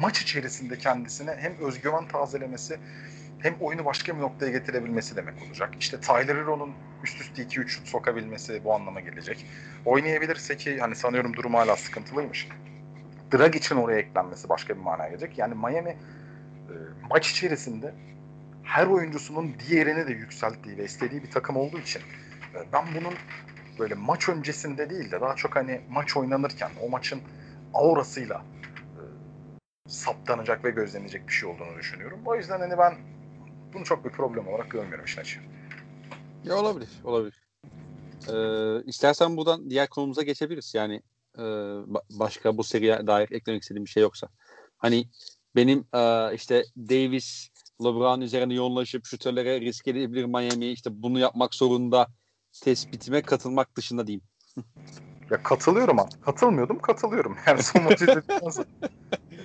maç içerisinde kendisine hem özgüven tazelemesi hem oyunu başka bir noktaya getirebilmesi demek olacak. İşte Tyler Hero'nun üst üste 2-3 şut sokabilmesi bu anlama gelecek. Oynayabilirse ki hani sanıyorum durum hala sıkıntılıymış. Drag için oraya eklenmesi başka bir manaya gelecek. Yani Miami e, maç içerisinde her oyuncusunun diğerini de yükselttiği ve istediği bir takım olduğu için e, ben bunun böyle maç öncesinde değil de daha çok hani maç oynanırken o maçın aurasıyla e, saptanacak ve gözlenecek bir şey olduğunu düşünüyorum. O yüzden hani ben bunu çok bir problem olarak görmüyorum işin açığı. Ya olabilir, olabilir. Ee, istersen buradan diğer konumuza geçebiliriz. Yani e, başka bu seriye dair eklemek istediğim bir şey yoksa. Hani benim e, işte Davis, LeBron üzerine yoğunlaşıp şutörlere risk edebilir Miami işte bunu yapmak zorunda tespitime katılmak dışında diyeyim. ya katılıyorum abi. Katılmıyordum, katılıyorum. Yani son maçı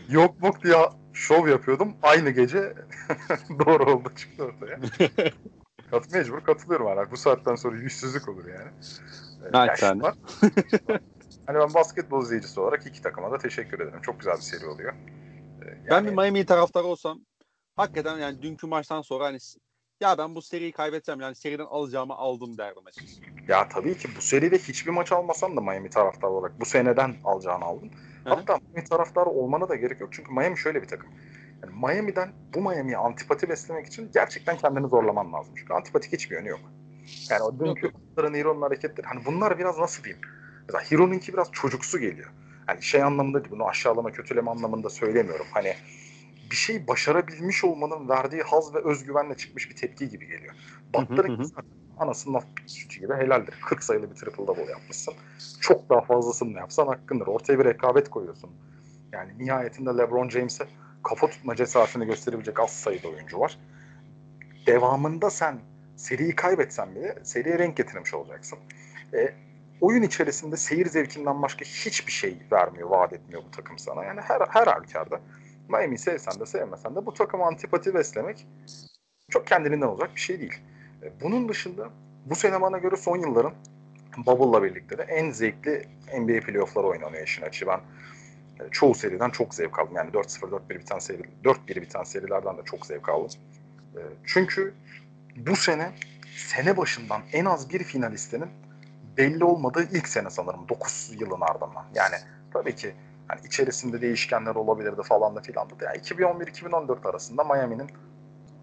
yok mok diye şov yapıyordum. Aynı gece doğru oldu çıktı ortaya. Kat, mecbur katılıyorum hala. Bu saatten sonra yüzsüzlük olur yani. Yani var. hani ben basketbol izleyicisi olarak iki takıma da teşekkür ederim. Çok güzel bir seri oluyor. Yani... Ben bir Miami taraftarı olsam hakikaten yani dünkü maçtan sonra hani ya ben bu seriyi kaybetsem yani seriden alacağımı aldım derdim açıkçası. Ya tabii ki bu seride hiçbir maç almasan da Miami taraftarı olarak bu seneden alacağını aldın. Hatta Miami taraftarı olmana da gerek yok. Çünkü Miami şöyle bir takım. Yani Miami'den bu Miami'ye antipati beslemek için gerçekten kendini zorlaman lazım. Çünkü antipatik hiçbir yönü yok. Yani o dünkü Hero'nun hareketleri hani bunlar biraz nasıl diyeyim? Mesela Hero'nunki biraz çocuksu geliyor. Hani şey anlamında değil, bunu aşağılama, kötüleme anlamında söylemiyorum. Hani bir şey başarabilmiş olmanın verdiği haz ve özgüvenle çıkmış bir tepki gibi geliyor. Butler'ın anasının sütü gibi helaldir. 40 sayılı bir triple double yapmışsın. Çok daha fazlasını yapsan hakkındır. Ortaya bir rekabet koyuyorsun. Yani nihayetinde LeBron James'e kafa tutma cesaretini gösterebilecek az sayıda oyuncu var. Devamında sen seriyi kaybetsen bile seriye renk getirmiş olacaksın. E, oyun içerisinde seyir zevkinden başka hiçbir şey vermiyor, vaat etmiyor bu takım sana. Yani her, her halükarda Miami'yi sevsen de sevmesen de bu takıma antipati beslemek çok kendiliğinden olacak bir şey değil. E, bunun dışında bu sene bana göre son yılların Bubble'la birlikte de en zevkli NBA playoff'ları oynanıyor işin açığı. Ben e, çoğu seriden çok zevk aldım. Yani 4-0, 4-1 biten seri, 4-1 biten serilerden de çok zevk aldım. E, çünkü bu sene sene başından en az bir finalistinin belli olmadığı ilk sene sanırım 9 yılın ardından. Yani tabii ki hani içerisinde değişkenler olabilirdi falan da filan da. Yani 2011-2014 arasında Miami'nin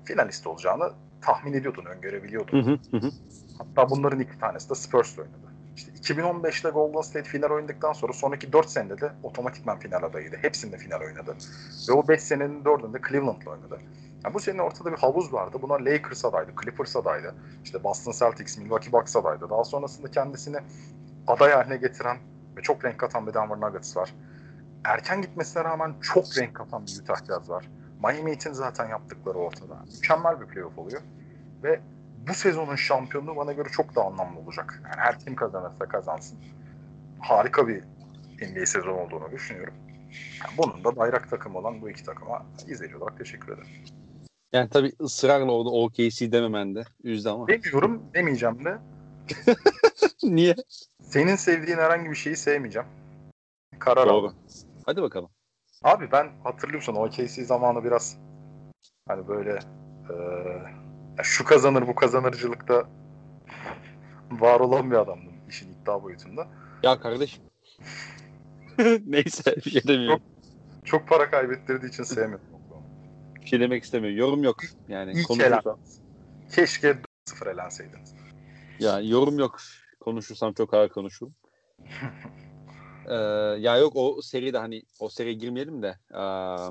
finalist olacağını tahmin ediyordun, öngörebiliyordun. Hı hı hı. Hatta bunların iki tanesi de Spurs'la oynadı. İşte 2015'te Golden State final oynadıktan sonra sonraki 4 senede de otomatikman final adayıydı. Hepsinde final oynadı. Ve o 5 senenin 4'ünde Cleveland'la oynadı. Yani bu sene ortada bir havuz vardı. Buna Lakers adaydı, Clippers adaydı. İşte Boston Celtics, Milwaukee Bucks adaydı. Daha sonrasında kendisini aday haline getiren ve çok renk katan bir Denver Nuggets var. erken gitmesine rağmen çok renk katan bir Utah Jazz var. Miami Heat'in zaten yaptıkları ortada. Mükemmel bir playoff oluyor. Ve bu sezonun şampiyonluğu bana göre çok daha anlamlı olacak. Yani her kim kazanırsa kazansın. Harika bir NBA sezon olduğunu düşünüyorum. Bunun da bayrak takım olan bu iki takıma izleyici olarak teşekkür ederim. Yani tabii ısrarla orada OKC dememen de üzdü ama. Demiyorum, demeyeceğim de. Niye? Senin sevdiğin herhangi bir şeyi sevmeyeceğim. Karar Doğru. aldım. Hadi bakalım. Abi ben hatırlıyorsun OKC zamanı biraz hani böyle e, şu kazanır bu kazanırcılıkta var olan bir adamdım işin iddia boyutunda. Ya kardeşim. Neyse bir şey demiyorum. Çok para kaybettirdiği için sevmedim. Bir şey demek istemiyorum. Yorum yok. Yani İyi konuşursam. Keşke 0 elenseydiniz. Ya yorum yok. Konuşursam çok ağır konuşurum. Ee, ya yok o seride hani o seriye girmeyelim de aa,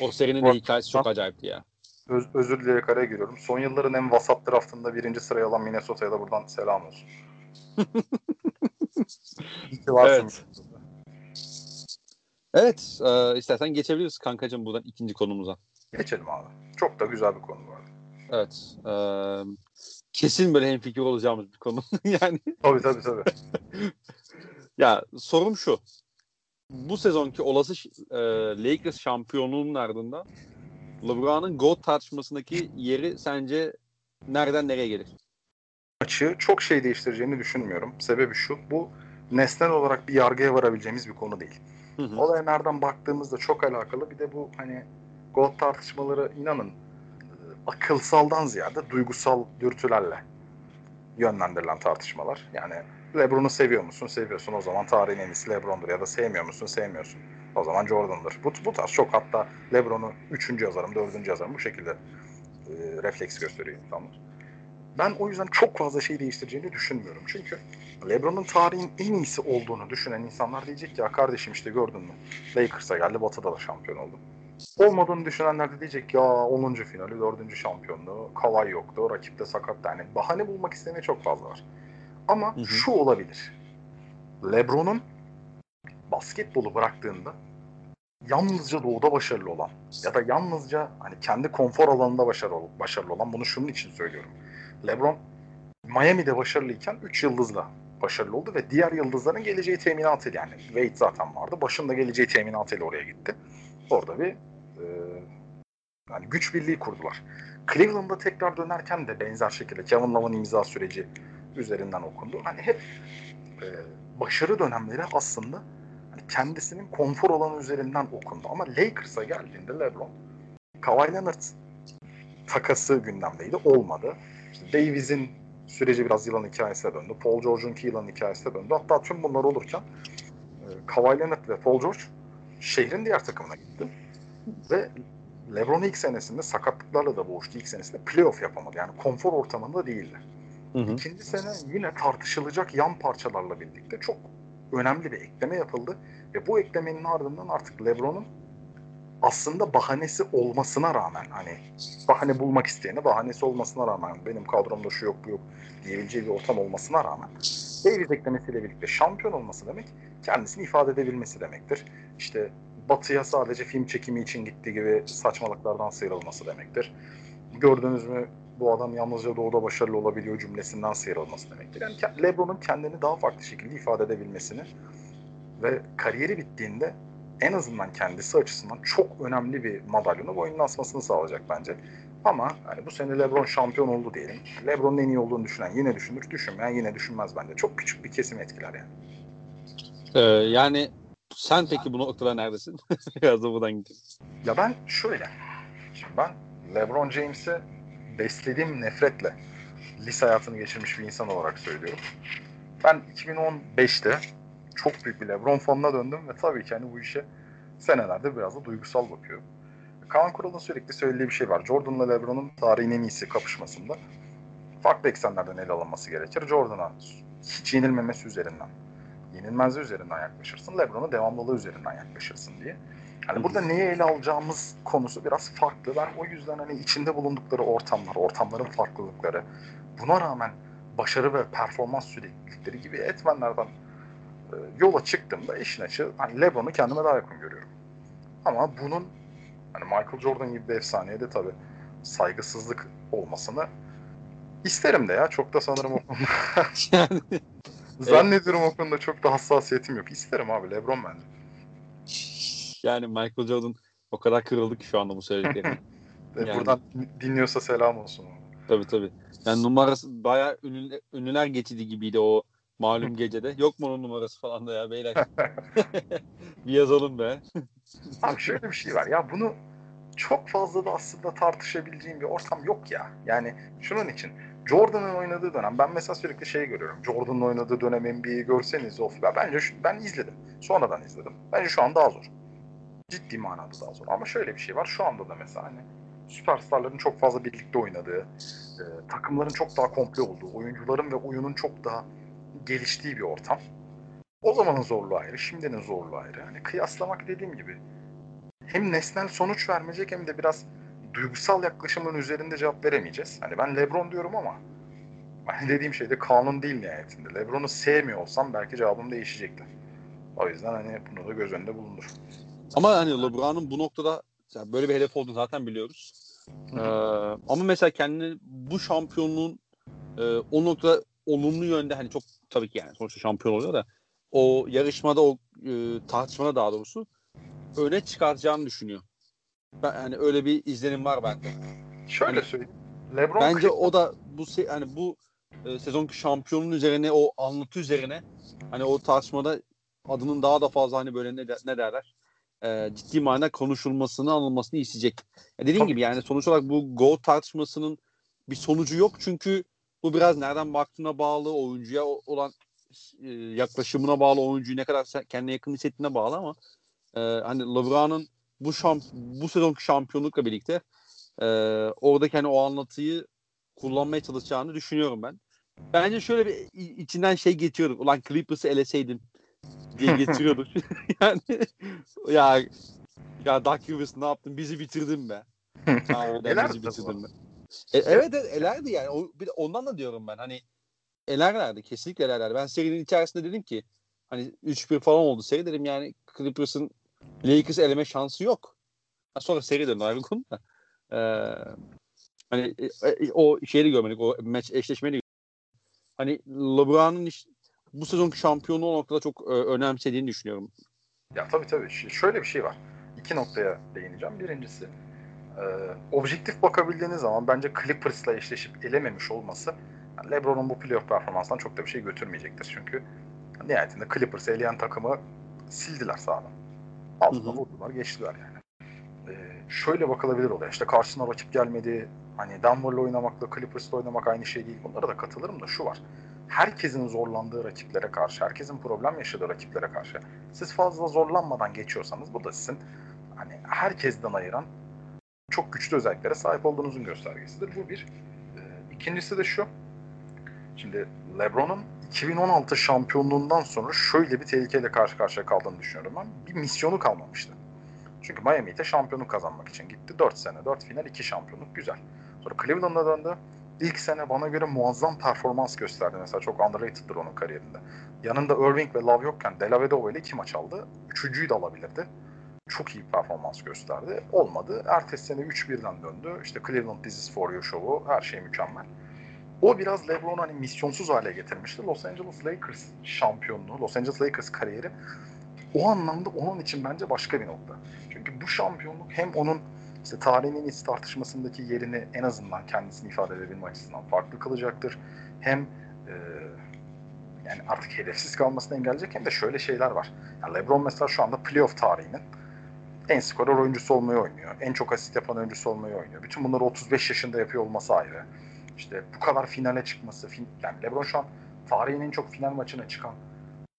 o serinin de Bu- hikayesi çok acayipti ya. Öz, özür dileyerek araya giriyorum. Son yılların en vasat draftında birinci sıraya alan Minnesota'ya da buradan selam olsun. Evet. Evet, e, istersen geçebiliriz kankacığım buradan ikinci konumuza. Geçelim abi. Çok da güzel bir konu vardı. Evet. e, kesin böyle hemfikir olacağımız bir konu. yani Tabii tabii tabii. ya sorum şu. Bu sezonki olası e, Lakers şampiyonluğunun ardından LeBron'un GOAT tartışmasındaki yeri sence nereden nereye gelir? Maçı çok şey değiştireceğini düşünmüyorum. Sebebi şu. Bu nesnel olarak bir yargıya varabileceğimiz bir konu değil. Hı hı. Olaya nereden baktığımızda çok alakalı. Bir de bu hani God tartışmaları inanın e, akılsaldan ziyade duygusal dürtülerle yönlendirilen tartışmalar. Yani LeBron'u seviyor musun? Seviyorsun. O zaman tarihin en iyisi LeBron'dur. Ya da sevmiyor musun? Sevmiyorsun. O zaman Jordan'dır. Bu, bu tarz çok hatta LeBron'u üçüncü yazarım, dördüncü yazarım bu şekilde e, refleks gösteriyor insanlar. Ben o yüzden çok fazla şey değiştireceğini düşünmüyorum. Çünkü LeBron'un tarihin en iyisi olduğunu düşünen insanlar diyecek ki ya kardeşim işte gördün mü Lakers'a geldi Batı'da da şampiyon oldu. Olmadığını düşünenler de diyecek ya 10. finali 4. şampiyonluğu Kawhi yoktu rakip de sakat yani bahane bulmak istemeye çok fazla var. Ama Hı hı. şu olabilir. LeBron'un basketbolu bıraktığında yalnızca doğuda başarılı olan ya da yalnızca hani kendi konfor alanında başarılı, başarılı olan bunu şunun için söylüyorum. LeBron Miami'de başarılıyken 3 yıldızla başarılı oldu ve diğer yıldızların geleceği teminatıyla yani Wade zaten vardı. Başında geleceği teminatıyla oraya gitti. Orada bir e, yani güç birliği kurdular. Cleveland'da tekrar dönerken de benzer şekilde Kevin Love'ın imza süreci üzerinden okundu. Hani hep e, başarı dönemleri aslında hani kendisinin konfor alanı üzerinden okundu. Ama Lakers'a geldiğinde LeBron Kawhi Leonard takası gündemdeydi. Olmadı. İşte Davis'in süreci biraz yılan hikayesine döndü. Paul George'unki yılan hikayesine döndü. Hatta tüm bunlar olurken e, Kawhi Leonard ve Paul George şehrin diğer takımına gitti. Ve LeBron ilk senesinde sakatlıklarla da boğuştu. İlk senesinde playoff yapamadı. Yani konfor ortamında değildi. Hı hı. İkinci sene yine tartışılacak yan parçalarla birlikte çok önemli bir ekleme yapıldı. Ve bu eklemenin ardından artık LeBron'un aslında bahanesi olmasına rağmen hani bahane bulmak isteyene bahanesi olmasına rağmen benim kadromda şu yok bu yok diyebileceği bir ortam olmasına rağmen Davis eklemesiyle birlikte şampiyon olması demek kendisini ifade edebilmesi demektir. İşte batıya sadece film çekimi için gittiği gibi saçmalıklardan sıyrılması demektir. Gördünüz mü bu adam yalnızca doğuda başarılı olabiliyor cümlesinden sıyrılması demektir. Yani LeBron'un kendini daha farklı şekilde ifade edebilmesini ve kariyeri bittiğinde en azından kendisi açısından çok önemli bir madalyonu boynuna asmasını sağlayacak bence. Ama hani bu sene LeBron şampiyon oldu diyelim. LeBron'un en iyi olduğunu düşünen yine düşünür, düşünmeyen yine düşünmez bence. Çok küçük bir kesim etkiler yani. Ee, yani sen peki bu noktada neredesin? Biraz da buradan gidelim. Ya ben şöyle. Şimdi ben LeBron James'i beslediğim nefretle lise hayatını geçirmiş bir insan olarak söylüyorum. Ben 2015'te çok büyük bir LeBron fanına döndüm ve tabii ki hani bu işe senelerde biraz da duygusal bakıyorum. Kaan Kural'ın sürekli söylediği bir şey var. Jordan'la LeBron'un tarihin en iyisi kapışmasında farklı eksenlerden ele alınması gerekir. Jordan'a hiç yenilmemesi üzerinden, yenilmezliği üzerinden yaklaşırsın. LeBron'a devamlılığı üzerinden yaklaşırsın diye. Hani burada neyi ele alacağımız konusu biraz farklı. Ben o yüzden hani içinde bulundukları ortamlar, ortamların farklılıkları, buna rağmen başarı ve performans süreklilikleri gibi etmenlerden e, yola çıktığımda işin açığı hani LeBron'u kendime daha yakın görüyorum. Ama bunun hani Michael Jordan gibi bir efsaneye de tabii saygısızlık olmasını isterim de ya. Çok da sanırım o konuda. yani, Zannediyorum o konuda çok da hassasiyetim yok. İsterim abi LeBron bence. Yani Michael Jordan o kadar kırıldı ki şu anda bu söylediklerini. yani. Buradan dinliyorsa selam olsun. Tabii tabii. Yani numarası bayağı ünlü, ünlüler geçidi gibiydi o malum gecede. Yok mu onun numarası falan da ya beyler. bir yazalım be. Abi şöyle bir şey var. Ya bunu çok fazla da aslında tartışabileceğim bir ortam yok ya. Yani şunun için Jordan'ın oynadığı dönem ben mesela sürekli şey görüyorum. Jordan'ın oynadığı dönem NBA'yi görseniz of ya bence şu, ben izledim. Sonradan izledim. Bence şu an daha zor. Ciddi manada daha zor. Ama şöyle bir şey var. Şu anda da mesela hani süperstarların çok fazla birlikte oynadığı, e, takımların çok daha komple olduğu, oyuncuların ve oyunun çok daha geliştiği bir ortam. O zamanın zorluğu ayrı, şimdinin zorluğu ayrı. Hani kıyaslamak dediğim gibi hem nesnel sonuç vermeyecek hem de biraz duygusal yaklaşımın üzerinde cevap veremeyeceğiz. Hani ben LeBron diyorum ama ben dediğim şey de kanun değil nihayetinde. LeBron'u sevmiyor olsam belki cevabım değişecekti. O yüzden hani bunu da göz önünde bulundur. Ama hani LeBron'un bu noktada böyle bir hedef olduğunu zaten biliyoruz. Ee, ama mesela kendini bu şampiyonluğun e, o noktada olumlu yönde hani çok tabii ki yani sonuçta şampiyon oluyor da o yarışmada o e, tartışmada daha doğrusu öne çıkartacağını düşünüyor. Ben, yani öyle bir izlenim var bende. Şöyle hani, söyleyeyim. LeBron bence o da bu hani bu e, sezonki şampiyonun üzerine o anlatı üzerine hani o tartışmada adının daha da fazla hani böyle ne, ne derler e, ciddi manada konuşulmasını anılmasını isteyecek. Ya dediğim gibi yani sonuç olarak bu gol tartışmasının bir sonucu yok çünkü bu biraz nereden baktığına bağlı oyuncuya olan e, yaklaşımına bağlı oyuncuyu ne kadar kendine yakın hissettiğine bağlı ama e, hani LeBron'un bu şamp bu sezonki şampiyonlukla birlikte e, oradaki hani o anlatıyı kullanmaya çalışacağını düşünüyorum ben. Bence şöyle bir içinden şey geçiyorduk. Ulan Clippers'ı eleseydim diye getiriyorduk. yani ya ya Doug Rivers ne yaptın? Bizi bitirdin be. Ha, bizi bitirdin be. E, evet, evet elerdi yani. O, bir ondan da diyorum ben. Hani elerlerdi. Kesinlikle elerlerdi. Ben serinin içerisinde dedim ki hani 3-1 falan oldu seri dedim yani Clippers'ın Lakers eleme şansı yok. Ha, sonra seri döndü ayrı konu da. Ee, hani e, e, o şeyi görmedik. O maç eşleşmeyi Hani LeBron'un iş, bu sezonki şampiyonu o noktada çok e, önemsediğini düşünüyorum. Ya tabii tabii. Şöyle bir şey var. İki noktaya değineceğim. Birincisi e, objektif bakabildiğiniz zaman bence Clippers'la eşleşip elememiş olması yani LeBron'un bu playoff performansından çok da bir şey götürmeyecektir. Çünkü nihayetinde Clippers'ı eleyen takımı sildiler sağdan. Altına vurdular, geçtiler yani. Ee, şöyle bakılabilir olaya. İşte karşısına rakip gelmedi. Hani Denver'la oynamakla Clippers'la oynamak aynı şey değil. Bunlara da katılırım da şu var herkesin zorlandığı rakiplere karşı, herkesin problem yaşadığı rakiplere karşı siz fazla zorlanmadan geçiyorsanız bu da sizin hani herkesten ayıran çok güçlü özelliklere sahip olduğunuzun göstergesidir. Bu bir. E, ikincisi de şu. Şimdi LeBron'un 2016 şampiyonluğundan sonra şöyle bir tehlikeyle karşı karşıya kaldığını düşünüyorum ben. Bir misyonu kalmamıştı. Çünkü Miami'de şampiyonluk kazanmak için gitti. 4 sene, 4 final, 2 şampiyonluk güzel. Sonra Cleveland'a döndü ilk sene bana göre muazzam performans gösterdi. Mesela çok underrated'dır onun kariyerinde. Yanında Irving ve Love yokken Delavedova ile iki maç aldı. Üçüncüyü de alabilirdi. Çok iyi performans gösterdi. Olmadı. Ertesi sene 3-1'den döndü. İşte Cleveland This is for you şovu. Her şey mükemmel. O biraz LeBron'u hani misyonsuz hale getirmişti. Los Angeles Lakers şampiyonluğu, Los Angeles Lakers kariyeri o anlamda onun için bence başka bir nokta. Çünkü bu şampiyonluk hem onun işte tarihin en tartışmasındaki yerini en azından kendisini ifade edebilme açısından farklı kılacaktır. Hem e, yani artık hedefsiz kalmasını engelleyecek hem de şöyle şeyler var. Yani LeBron mesela şu anda playoff tarihinin en skorer oyuncusu olmayı oynuyor. En çok asist yapan oyuncusu olmayı oynuyor. Bütün bunları 35 yaşında yapıyor olması ayrı. İşte bu kadar finale çıkması. Fin yani LeBron şu an tarihin en çok final maçına çıkan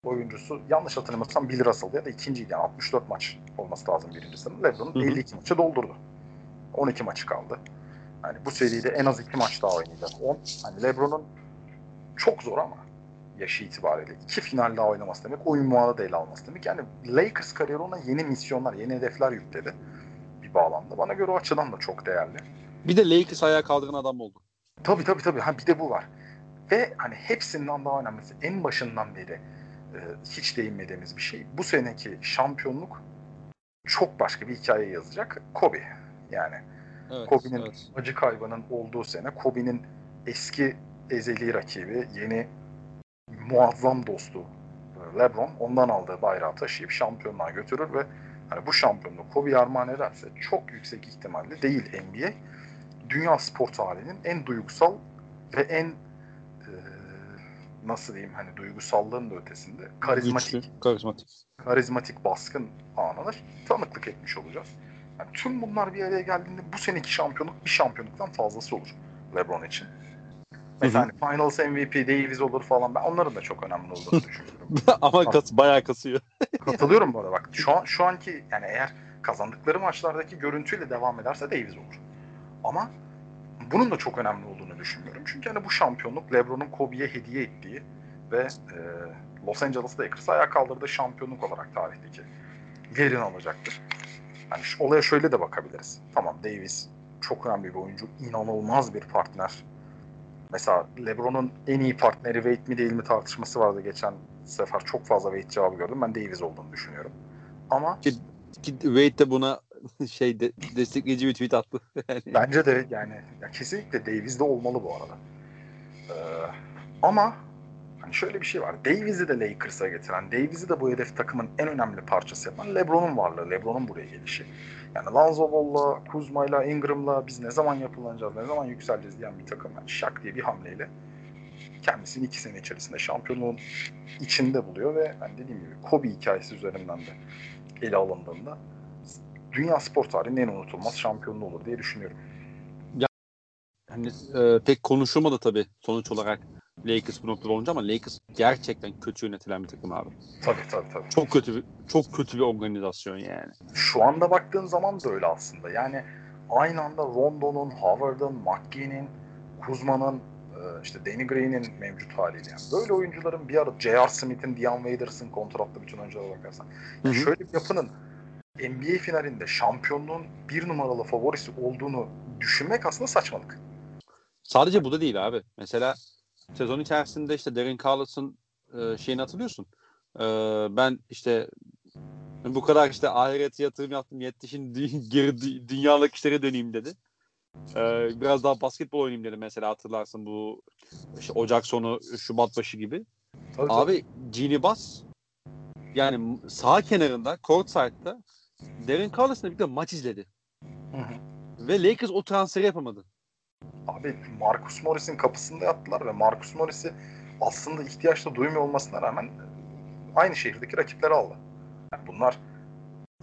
oyuncusu. Yanlış hatırlamıyorsam Bill Russell ya da ikinciydi. Yani 64 maç olması lazım birincisinin. LeBron 52 maçı doldurdu. 12 maçı kaldı. Yani bu seride en az 2 maç daha oynayacak. 10. Hani LeBron'un çok zor ama yaşı itibariyle iki final daha oynaması demek, oyun muhalı da ele alması demek. Yani Lakers kariyeri ona yeni misyonlar, yeni hedefler yükledi bir bağlamda. Bana göre o açıdan da çok değerli. Bir de Lakers ayağa kaldıran adam oldu. Tabii tabii tabii. Ha, bir de bu var. Ve hani hepsinden daha önemlisi en başından beri e, hiç değinmediğimiz bir şey. Bu seneki şampiyonluk çok başka bir hikaye yazacak. Kobe. Yani Evet, Kobe'nin evet. acı kaybının olduğu sene Kobe'nin eski ezeli rakibi, yeni muazzam dostu LeBron ondan aldığı bayrağı taşıyıp şampiyonluğa götürür ve hani bu şampiyonluğu Kobe'ye armağan ederse çok yüksek ihtimalle değil NBA dünya spor tarihinin en duygusal ve en e, nasıl diyeyim hani duygusallığın da ötesinde karizmatik Güçlü, karizmatik. karizmatik baskın anına tanıklık etmiş olacağız. Yani tüm bunlar bir araya geldiğinde bu seneki şampiyonluk bir şampiyonluktan fazlası olur LeBron için. Mesela hani Finals MVP Davis olur falan ben onların da çok önemli olduğunu düşünüyorum. Ama kas, bayağı kasıyor. Katılıyorum bu arada bak. Şu an şu anki yani eğer kazandıkları maçlardaki görüntüyle devam ederse Davis olur. Ama bunun da çok önemli olduğunu düşünmüyorum. Çünkü hani bu şampiyonluk LeBron'un Kobe'ye hediye ettiği ve e, Los Angeles Lakers'ı ayağa kaldırdığı şampiyonluk olarak tarihteki yerini alacaktır. Hani olaya şöyle de bakabiliriz. Tamam Davis çok önemli bir oyuncu, inanılmaz bir partner. Mesela LeBron'un en iyi partneri Wade mi değil mi tartışması vardı geçen sefer. Çok fazla Wade cevabı gördüm. Ben Davis olduğunu düşünüyorum. Ama Ki Wade de buna şey de, destekleyici bir tweet attı. Yani, bence de yani ya kesinlikle Davis de olmalı bu arada. Ee, ama hani şöyle bir şey var. Davis'i de Lakers'a getiren, Davis'i de bu hedef takımın en önemli parçası yapan LeBron'un varlığı, LeBron'un buraya gelişi. Yani Lonzo Ball'la, Kuzma'yla, Ingram'la biz ne zaman yapılanacağız, ne zaman yükseleceğiz diyen bir takım. Yani şak diye bir hamleyle kendisini iki sene içerisinde şampiyonluğun içinde buluyor ve hani dediğim gibi Kobe hikayesi üzerinden de ele alındığında dünya spor tarihinin en unutulmaz şampiyonluğu olur diye düşünüyorum. hani, e, pek konuşulmadı tabii sonuç olarak Lakers bu noktada olunca ama Lakers gerçekten kötü yönetilen bir takım abi. Tabii tabii tabii. Çok kötü bir, çok kötü bir organizasyon yani. Şu anda baktığın zaman da öyle aslında. Yani aynı anda Rondo'nun, Howard'ın, McGee'nin, Kuzma'nın, e, işte Danny Green'in mevcut haliyle. Yani böyle oyuncuların bir ara J.R. Smith'in, Dion Waders'ın kontratlı bütün oyunculara bakarsan. Yani şöyle bir yapının NBA finalinde şampiyonluğun bir numaralı favorisi olduğunu düşünmek aslında saçmalık. Sadece bu da değil abi. Mesela sezon içerisinde işte Darren Carlos'un e, şeyini hatırlıyorsun. E, ben işte bu kadar işte ahirete yatırım yaptım yetti şimdi geri dü- dünyalık işlere döneyim dedi. E, biraz daha basketbol oynayayım dedi mesela hatırlarsın bu işte Ocak sonu Şubat başı gibi. Tabii. Abi Gini Bass yani sağ kenarında courtside'da Darren Carlos'la birlikte maç izledi. Hı hı. Ve Lakers o transferi yapamadı. Abi Marcus Morris'in kapısında yattılar ve Marcus Morris'i aslında ihtiyaçta duymuyor olmasına rağmen aynı şehirdeki rakipleri aldı. Yani bunlar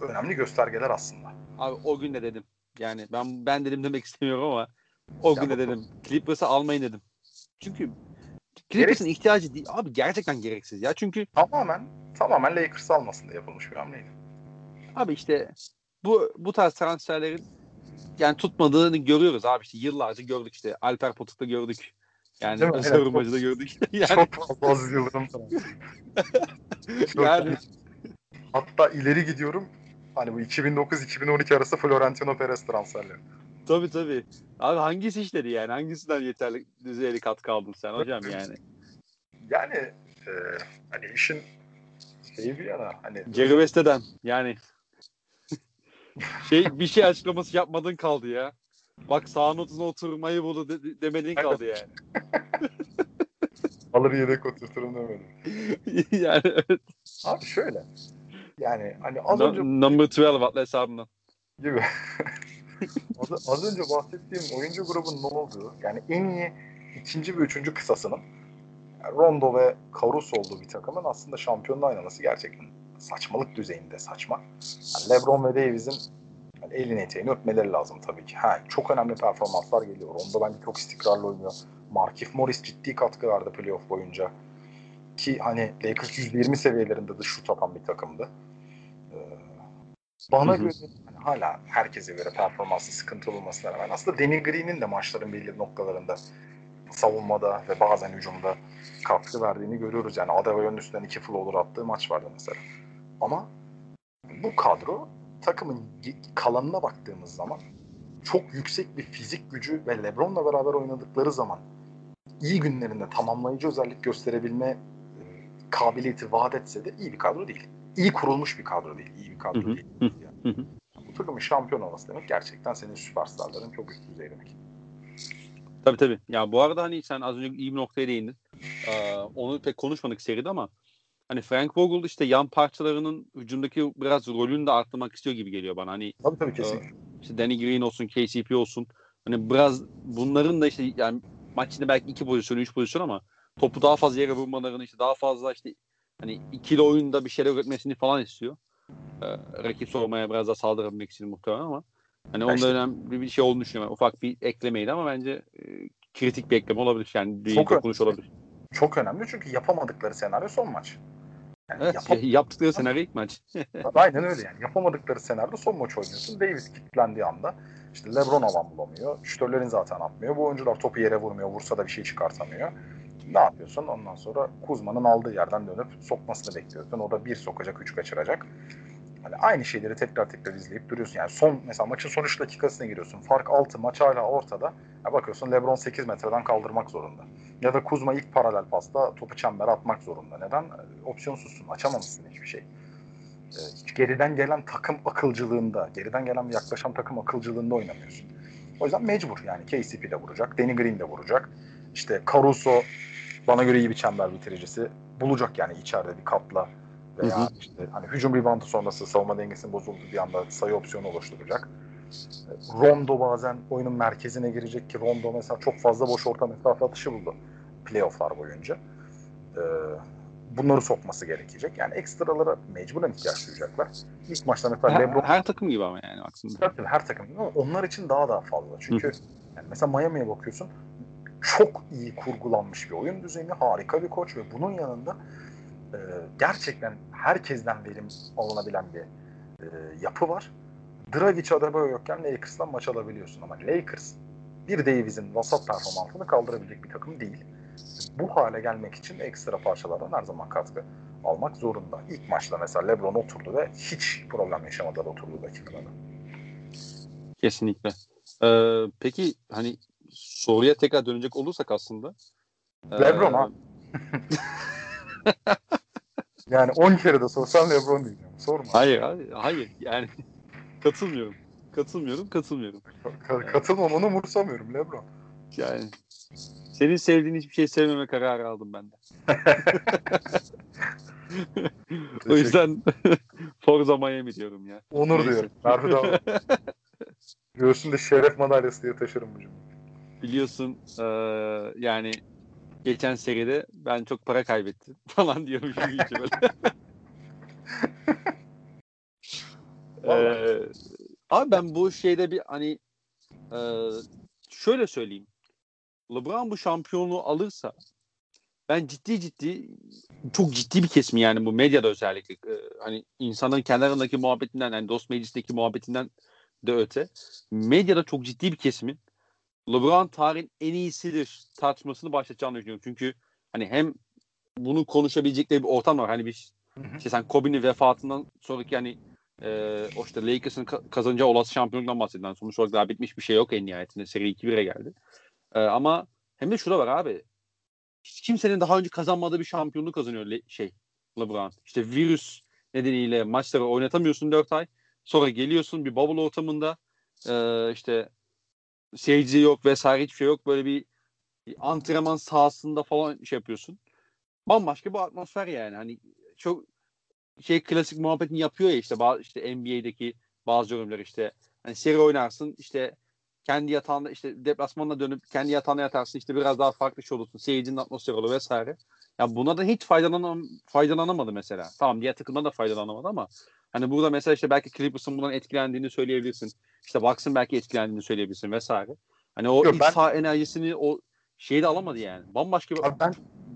önemli göstergeler aslında. Abi o gün de dedim. Yani ben ben dedim demek istemiyorum ama o gün de dedim. Clippers'ı almayın dedim. Çünkü Clippers'ın ihtiyacı değil. Abi gerçekten gereksiz ya. Çünkü Tamamen tamamen Lakers almasın diye yapılmış bir hamleydi. abi işte bu bu tarz transferlerin yani tutmadığını görüyoruz abi işte yıllarca gördük işte Alper Potuk'ta gördük. Yani savunmacıda Evet, gördük. yani, Çok fazla Aziz Yıldırım yani Hatta ileri gidiyorum. Hani bu 2009-2012 arası Florentino Perez transferleri. tabii tabii. Abi hangisi işledi yani? Hangisinden yeterli düzeyli katkı aldın sen hocam yani? Yani e, hani işin şeyi bir yana hani Jerry West'ten yani şey bir şey açıklaması yapmadın kaldı ya. Bak sağ notuna oturmayı buldu de, de- demediğin kaldı yani. alır yedek oturturum demedim. yani evet. Abi şöyle. Yani hani az No- önce number 12 atla hesabından. gibi. az, az önce bahsettiğim oyuncu grubun ne olduğu yani en iyi ikinci ve üçüncü kısasının yani Rondo ve Caruso olduğu bir takımın aslında şampiyonluğa oynaması gerçekten saçmalık düzeyinde saçma. Yani LeBron ve Davis'in yani elini eteğini öpmeleri lazım tabii ki. Ha, çok önemli performanslar geliyor. Rondo bence çok istikrarlı oynuyor. Markif Morris ciddi katkı verdi playoff boyunca. Ki hani Lakers 120 seviyelerinde de şut atan bir takımdı. Ee, bana Hı hı. göre hani hala herkese göre performansı sıkıntılı olmasına rağmen aslında Danny Green'in de maçların belli noktalarında savunmada ve bazen hücumda katkı verdiğini görüyoruz. Yani Adebayo'nun üstünden iki floater attığı maç vardı mesela. Ama bu kadro takımın kalanına baktığımız zaman çok yüksek bir fizik gücü ve LeBron'la beraber oynadıkları zaman iyi günlerinde tamamlayıcı özellik gösterebilme e, kabiliyeti vaat etse de iyi bir kadro değil. İyi kurulmuş bir kadro değil. İyi bir kadro Hı hı. değil. Hı Yani. hı. Bu takımın şampiyon olması demek gerçekten senin süperstarların çok üst düzey demek. Tabii tabii. Ya bu arada hani sen az önce iyi bir noktaya değindin. Ee, onu pek konuşmadık seride ama hani Frank Vogel işte yan parçalarının hücumdaki biraz rolünü de arttırmak istiyor gibi geliyor bana. Hani Tabii tabii kesinlikle. işte Danny Green olsun, KCP olsun. Hani biraz bunların da işte yani maç içinde belki iki pozisyon, üç pozisyon ama topu daha fazla yere vurmalarını işte daha fazla işte hani ikili oyunda bir şeyler üretmesini falan istiyor. Ee, rakip sormaya biraz daha saldırabilmek için muhtemelen ama hani onda işte- önemli bir şey olduğunu düşünüyorum. Ufak bir eklemeydi ama bence e, kritik bir ekleme olabilir. Yani bir Çok önemli. olabilir. Çok önemli çünkü yapamadıkları senaryo son maç. Yani Evet, yapam- yaptıkları senaryo ilk maç. Aynen öyle yani. Yapamadıkları senaryoda son maç oynuyorsun. Davis kilitlendiği anda işte LeBron alan bulamıyor. Şütörlerin zaten atmıyor. Bu oyuncular topu yere vurmuyor. Vursa da bir şey çıkartamıyor. Ne yapıyorsun? Ondan sonra Kuzma'nın aldığı yerden dönüp sokmasını bekliyorsun. O da bir sokacak, üç kaçıracak. Hani aynı şeyleri tekrar tekrar izleyip duruyorsun. Yani son mesela maçın son 3 dakikasına giriyorsun. Fark 6, maç hala ortada. Ya bakıyorsun LeBron 8 metreden kaldırmak zorunda. Ya da Kuzma ilk paralel pasta topu çembere atmak zorunda. Neden? Opsiyonsuzsun. Açamamışsın hiçbir şey. E, hiç geriden gelen takım akılcılığında, geriden gelen yaklaşan takım akılcılığında oynamıyorsun. O yüzden mecbur yani KCP de vuracak, Danny Green de vuracak. İşte Caruso bana göre iyi bir çember bitiricisi. Bulacak yani içeride bir katla veya Hı hı. işte hani hücum reboundu sonrası savunma dengesinin bozulduğu bir anda sayı opsiyonu oluşturacak. E, Rondo bazen oyunun merkezine girecek ki Rondo mesela çok fazla boş orta mesafe atışı buldu playofflar boyunca. E, bunları sokması gerekecek. Yani ekstralara mecburen ihtiyaç duyacaklar. İlk maçta mesela her, LeBron her takım gibi ama yani aslında. Tabii her takım gibi ama onlar için daha daha fazla. Çünkü yani mesela Miami'ye bakıyorsun çok iyi kurgulanmış bir oyun düzeni, harika bir koç ve bunun yanında e, gerçekten herkesten verim alınabilen bir e, yapı var. Dragic Adebayo yokken Lakers'tan maç alabiliyorsun ama Lakers bir Davis'in vasat performansını kaldırabilecek bir takım değil. Bu hale gelmek için ekstra parçalardan her zaman katkı almak zorunda. İlk maçta mesela LeBron oturdu ve hiç problem yaşamadan oturdu dakikalarda. Kesinlikle. Ee, peki hani soruya tekrar dönecek olursak aslında. e, LeBron ha. Yani 10 kere de sorsan LeBron diyeceğim. Sorma. Hayır, hayır, hayır. Yani katılmıyorum. Katılmıyorum, katılmıyorum. Ka- katılmamanı umursamıyorum LeBron. Yani senin sevdiğin hiçbir şey sevmeme kararı aldım ben de. o yüzden Forza Miami diyorum ya. Onur Neyse. diyorum. Dağlı. Göğsünde şeref madalyası diye taşırım bu cümleyi. Biliyorsun eee, yani geçen seride ben çok para kaybettim falan gibi içi böyle. Eee, abi ben bu şeyde bir hani eee, şöyle söyleyeyim. LeBron bu şampiyonluğu alırsa ben ciddi ciddi çok ciddi bir kesim yani bu medyada özellikle eee, hani insanların kendi aralarındaki muhabbetinden yani dost meclisindeki muhabbetinden de öte medyada çok ciddi bir kesimin LeBron tarihin en iyisidir tartışmasını başlatacağını düşünüyorum. Çünkü hani hem bunu konuşabilecekleri bir ortam var. Hani bir işte sen Kobe'nin vefatından sonraki yani e, o işte Lakers'ın ka- kazanacağı olası şampiyonluktan bahsedilen sonuç olarak daha bitmiş bir şey yok en nihayetinde. Seri 2-1'e geldi. E, ama hem de şu da var abi. Hiç kimsenin daha önce kazanmadığı bir şampiyonluğu kazanıyor Le- şey LeBron. İşte virüs nedeniyle maçları oynatamıyorsun 4 ay. Sonra geliyorsun bir bubble ortamında e, işte seyirci yok vesaire hiçbir şey yok. Böyle bir, bir antrenman sahasında falan şey yapıyorsun. Bambaşka bir atmosfer yani. Hani çok şey klasik muhabbetini yapıyor ya işte bazı işte NBA'deki bazı yorumlar işte hani seri oynarsın işte kendi yatağında işte deplasmanına dönüp kendi yatağına yatarsın işte biraz daha farklı şey olursun. Seyircinin atmosferi olur vesaire. Ya buna da hiç faydalanam faydalanamadı mesela. Tamam diğer takımdan da faydalanamadı ama hani burada mesela işte belki Clippers'ın bundan etkilendiğini söyleyebilirsin. İşte Bucks'ın belki etkilendiğini söyleyebilirsin vesaire. Hani o Yok, ben- enerjisini o şeyi de alamadı yani. Bambaşka bir Abi ben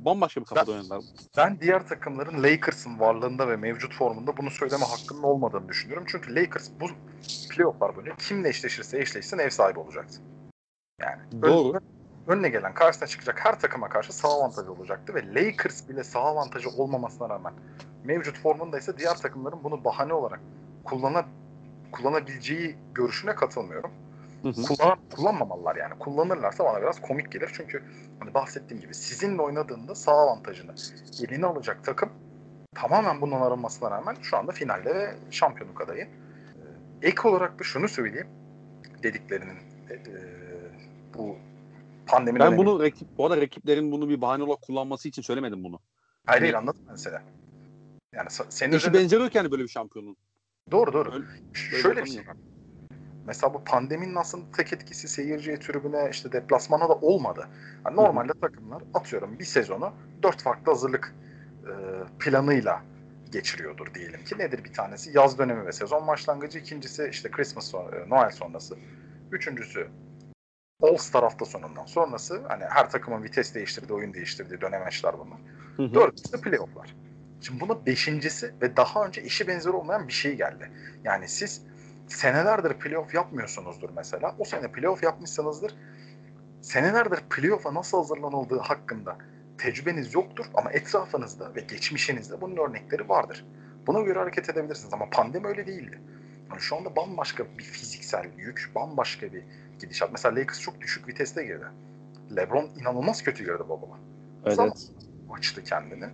bambaşka bir kafada oynadılar. ben diğer takımların Lakers'ın varlığında ve mevcut formunda bunu söyleme hakkının olmadığını düşünüyorum. Çünkü Lakers bu playofflar boyunca kimle eşleşirse eşleşsin ev sahibi olacaktı. Yani Doğru. ön- önüne gelen karşısına çıkacak her takıma karşı sağ avantajı olacaktı ve Lakers bile sağ avantajı olmamasına rağmen mevcut formunda ise diğer takımların bunu bahane olarak kullana, kullanabileceği görüşüne katılmıyorum. Kullan, kullanmamalılar yani. Kullanırlarsa bana biraz komik gelir. Çünkü hani bahsettiğim gibi sizinle oynadığında sağ avantajını eline alacak takım tamamen bundan arınmasına rağmen şu anda finalde ve şampiyonluk adayı. Ee, ek olarak da şunu söyleyeyim dediklerinin e, e bu pandemi Ben bunu rakip, bu arada rakiplerin bunu bir bahane olarak kullanması için söylemedim bunu. Hayır hayır anladım ben seni. Yani senin üzerinde... benzeri yok yani böyle bir şampiyonun. Doğru doğru. Öyle, Şöyle bir şey var. Mesela bu pandeminin aslında tek etkisi seyirciye, tribüne, işte deplasmana da olmadı. Yani normalde Hı. takımlar atıyorum bir sezonu dört farklı hazırlık e, planıyla geçiriyordur diyelim ki. Nedir bir tanesi? Yaz dönemi ve sezon başlangıcı. ikincisi işte Christmas, son, e, Noel sonrası. Üçüncüsü All Star hafta sonundan sonrası. Hani her takımın vites değiştirdiği, oyun değiştirdiği dönemeçler bunlar. Hı Dördüncüsü playofflar. Şimdi buna beşincisi ve daha önce işi benzeri olmayan bir şey geldi. Yani siz senelerdir playoff yapmıyorsunuzdur mesela. O sene playoff yapmışsınızdır. Senelerdir playoff'a nasıl hazırlanıldığı hakkında tecrübeniz yoktur ama etrafınızda ve geçmişinizde bunun örnekleri vardır. Buna göre hareket edebilirsiniz ama pandemi öyle değildi. Yani şu anda bambaşka bir fiziksel yük, bambaşka bir gidişat. Mesela Lakers çok düşük viteste girdi. LeBron inanılmaz kötü girdi babama. Evet. Zaman açtı kendini.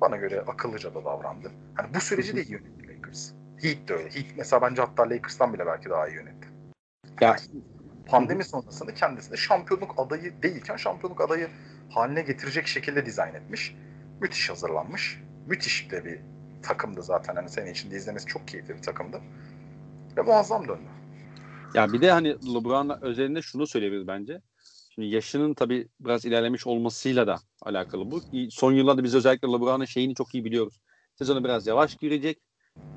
Bana göre akıllıca da davrandı. Hani bu süreci de iyi yönetti Lakers. Heat de öyle. Heat mesela bence hatta Lakers'tan bile belki daha iyi yönetti. Ya. Pandemi sonrasında kendisine şampiyonluk adayı değilken şampiyonluk adayı haline getirecek şekilde dizayn etmiş. Müthiş hazırlanmış. Müthiş de bir takımdı zaten. Hani senin için de izlemesi çok keyifli bir takımdı. Ve muazzam döndü. Ya bir de hani LeBron özelinde şunu söyleyebiliriz bence. Şimdi yaşının tabii biraz ilerlemiş olmasıyla da alakalı bu. Son yıllarda biz özellikle LeBron'un şeyini çok iyi biliyoruz. Sezonu biraz yavaş girecek.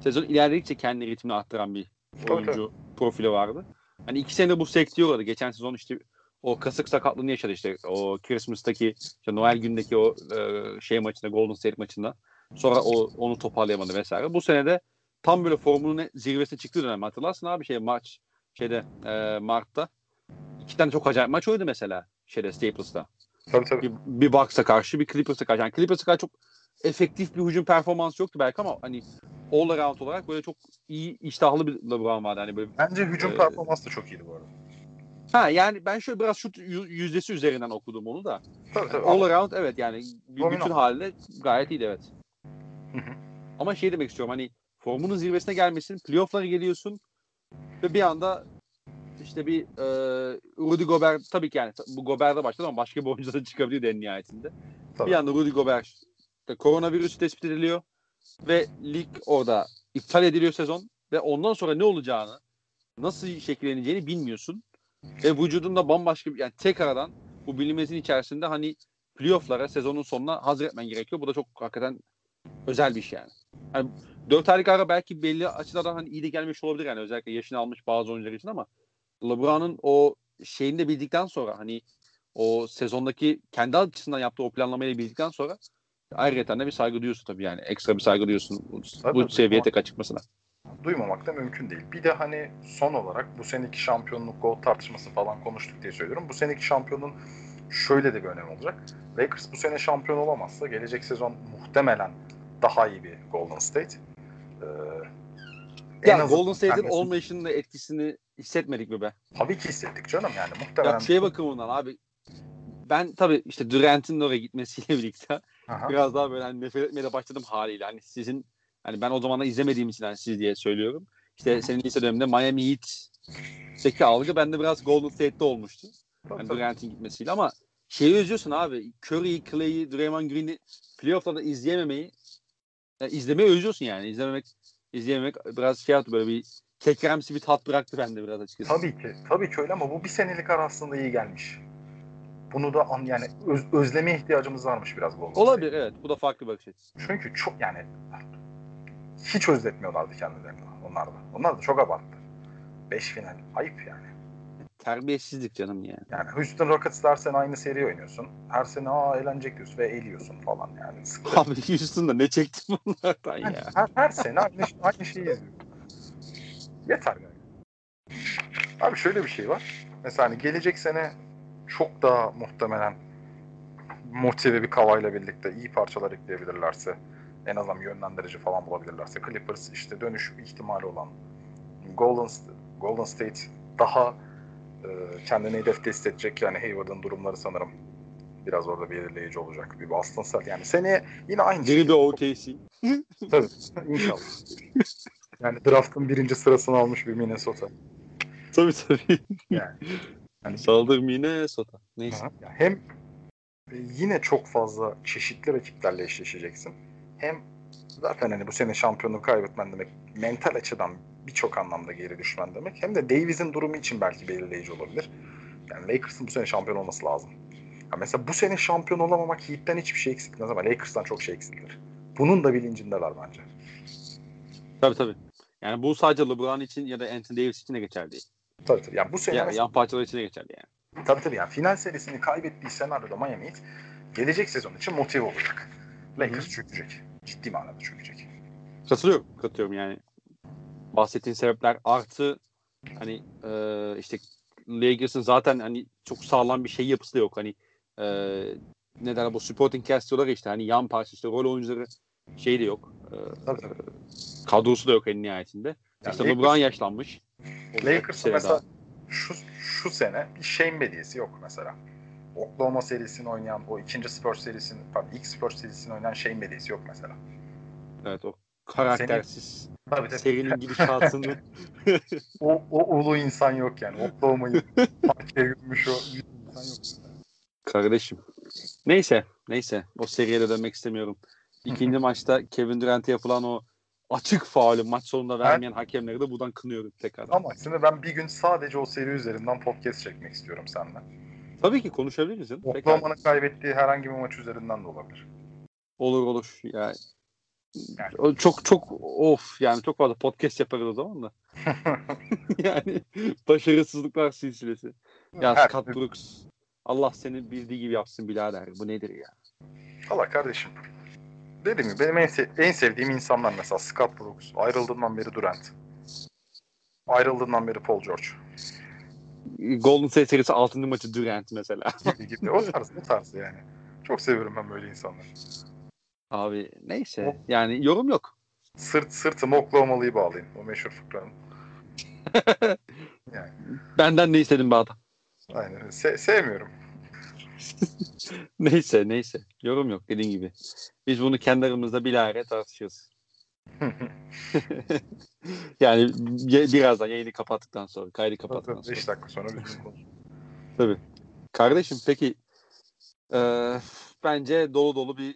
Sezon ilerledikçe kendi ritmini arttıran bir oyuncu profili vardı. Hani iki sene bu sekteye Geçen sezon işte o kasık sakatlığını yaşadı işte o Christmas'taki işte Noel gündeki o e, şey maçında Golden State maçında. Sonra o onu toparlayamadı vesaire. Bu sene de tam böyle formunun zirvesine çıktığı dönem hatırlarsın abi şey maç şeyde e, Mart'ta. iki tane çok acayip maç oynadı mesela şeyde Staples'ta. Tabii tabii. Bir, bir Bucks'a karşı bir Clippers'a karşı. Yani Clippers'a karşı çok efektif bir hücum performansı yoktu belki ama hani all around olarak böyle çok iyi iştahlı bir LeBron vardı. Hani böyle, Bence hücum e, performansı da çok iyiydi bu arada. Ha yani ben şöyle biraz şut yüzdesi üzerinden okudum onu da. Tabii tabii. All around evet yani bir, bütün halde gayet iyiydi evet. Hı hı. Ama şey demek istiyorum hani formunun zirvesine gelmesin, playoff'lara geliyorsun ve bir anda işte bir e, Rudy Gobert tabii ki yani bu Gobert'e başladı ama başka bir oyuncu da çıkabiliyor en nihayetinde. Tabii. Bir anda Rudy Gobert işte koronavirüs tespit ediliyor ve lig orada iptal ediliyor sezon ve ondan sonra ne olacağını nasıl şekilleneceğini bilmiyorsun. Ve vücudunda bambaşka bir yani tek aradan bu bilinmezin içerisinde hani playoff'lara sezonun sonuna hazır etmen gerekiyor. Bu da çok hakikaten özel bir şey yani. yani 4 aylık ara belki belli açılardan hani iyi de gelmiş olabilir yani özellikle yaşını almış bazı oyuncular için ama LeBron'un o şeyini de bildikten sonra hani o sezondaki kendi açısından yaptığı o planlamayı bildikten sonra ayrıca de bir saygı duyuyorsun tabii yani. Ekstra bir saygı duyuyorsun bu, tabii, bu seviyeye tek çıkmasına. Duymamak da mümkün değil. Bir de hani son olarak bu seneki şampiyonluk gol tartışması falan konuştuk diye söylüyorum. Bu seneki şampiyonun şöyle de bir önemi olacak. Lakers bu sene şampiyon olamazsa gelecek sezon muhtemelen daha iyi bir Golden State. Ee, ya Golden State'in olmayışının da etkisini hissetmedik mi be? Tabii ki hissettik canım yani muhtemelen. Ya şey bakımından abi ben tabii işte Durant'in oraya gitmesiyle birlikte Aha. biraz daha böyle hani nefret etmeye de başladım haliyle. Hani sizin hani ben o zamanlar izlemediğim için hani siz diye söylüyorum. İşte senin lise döneminde Miami Heat'teki algı bende biraz Golden State'te olmuştu. Yani Durant'in gitmesiyle ama şeyi özlüyorsun abi. Curry'i, Clay'i, Draymond Green'i playoff'larda izleyememeyi yani izlemeyi özlüyorsun yani. İzlememek izleyememek biraz şey yaptı böyle bir kekremsi bir tat bıraktı bende biraz açıkçası. Tabii ki. Tabii ki öyle ama bu bir senelik ara aslında iyi gelmiş. Bunu da an, yani öz, özleme ihtiyacımız varmış biraz bu. Olabilir evet. Bu da farklı bakış açısı. Çünkü çok yani hiç özletmiyorlardı kendilerini onlar da. Onlar da çok abarttı. Beş final. Ayıp yani. Terbiyesizlik canım yani. Yani Houston Rockets dersen aynı seri oynuyorsun. Her sene aa eğlenecek diyorsun ve eliyorsun falan yani. Sıkı. Abi Houston'da ne çektim bunlardan yani ya. Her, her sene aynı, aynı şeyi izliyorsun. Yeter yani. Abi şöyle bir şey var. Mesela hani gelecek sene çok daha muhtemelen motive bir kavayla birlikte iyi parçalar ekleyebilirlerse en azından yönlendirici falan bulabilirlerse Clippers işte dönüş ihtimali olan Golden, Golden State daha e, kendini hedefte hissedecek. Yani Hayward'ın durumları sanırım biraz orada belirleyici olacak. Bir Boston Celtics. Yani seneye yine aynı Yeni bir OKC. Tabii. İnşallah. Yani draft'ın birinci sırasını almış bir Minnesota. Tabii tabii. Yani. Yani Saldır Minnesota. Neyse. Aha. Ya Hem e, yine çok fazla çeşitli rakiplerle eşleşeceksin. Hem zaten hani bu sene şampiyonluğu kaybetmen demek mental açıdan birçok anlamda geri düşmen demek. Hem de Davis'in durumu için belki belirleyici olabilir. Yani Lakers'ın bu sene şampiyon olması lazım. Ya mesela bu sene şampiyon olamamak Heat'ten hiçbir şey eksiltmez ama Lakers'tan çok şey eksiltir. Bunun da bilincindeler bence. Tabii tabii. Yani bu sadece LeBron için ya da Anthony Davis için de geçerli değil. Tabii tabii. Yani bu sene Ya, mesela- yan parçalar için geçerli yani. Tabii tabii yani final serisini kaybettiği senaryoda Miami Heat gelecek sezon için motive olacak. Lakers çökecek. Ciddi manada çökecek. Katılıyorum. Katılıyorum yani. Bahsettiğin sebepler artı hani e, işte Lakers'ın zaten hani çok sağlam bir şey yapısı da yok. Hani e, ne derler bu supporting cast diyorlar işte hani yan parça işte rol oyuncuları şey de yok. E, Tabii tabii. kadrosu da yok en nihayetinde. Yani işte Lakers- LeBron yaşlanmış. Lakers'ın mesela daha. şu, şu sene bir Shane hediyesi yok mesela. Oklahoma serisini oynayan, o ikinci Spurs serisini, pardon ilk Spurs serisini oynayan Shane hediyesi yok mesela. Evet o karaktersiz Tabii tabii. serinin gidişatını O, o ulu insan yok yani. Oklahoma'yı parçaya gömmüş o insan yok. Kardeşim. Neyse. Neyse. O seriye de dönmek istemiyorum. İkinci maçta Kevin Durant'e yapılan o açık faulü maç sonunda vermeyen hakemleri de buradan kınıyorum tekrar. Ama aslında ben bir gün sadece o seri üzerinden podcast çekmek istiyorum seninle. Tabii ki konuşabiliriz. canım. Pekala. Oklahoma'nın kaybettiği herhangi bir maç üzerinden de olabilir. Olur olur. Yani, Yani. çok çok of yani çok fazla podcast yaparız o zaman da. yani başarısızlıklar silsilesi. Ya Her- Scott Brooks. Allah seni bildiği gibi yapsın birader. Bu nedir ya? Allah kardeşim. Dedim ya benim en, se- en sevdiğim insanlar mesela Scott Brooks. Ayrıldığından beri Durant. Ayrıldığından beri Paul George. Golden State serisi 6. maçı Durant mesela. Gibi gibi. O tarz, o tarz yani. Çok seviyorum ben böyle insanları. Abi neyse. Yani yorum yok. Sırt sırtıma Oklahoma'lıyı bağlayın. O meşhur fıkranın. Yani Benden ne istedin be adam? aynen. Se- sevmiyorum. neyse neyse. Yorum yok dediğin gibi. Biz bunu kendi aramızda bilahare tartışırız. yani ye- birazdan yayını kapattıktan sonra, kaydı kapattıktan sonra. 5 dakika sonra bunu konuşuruz. Kardeşim peki e, bence dolu dolu bir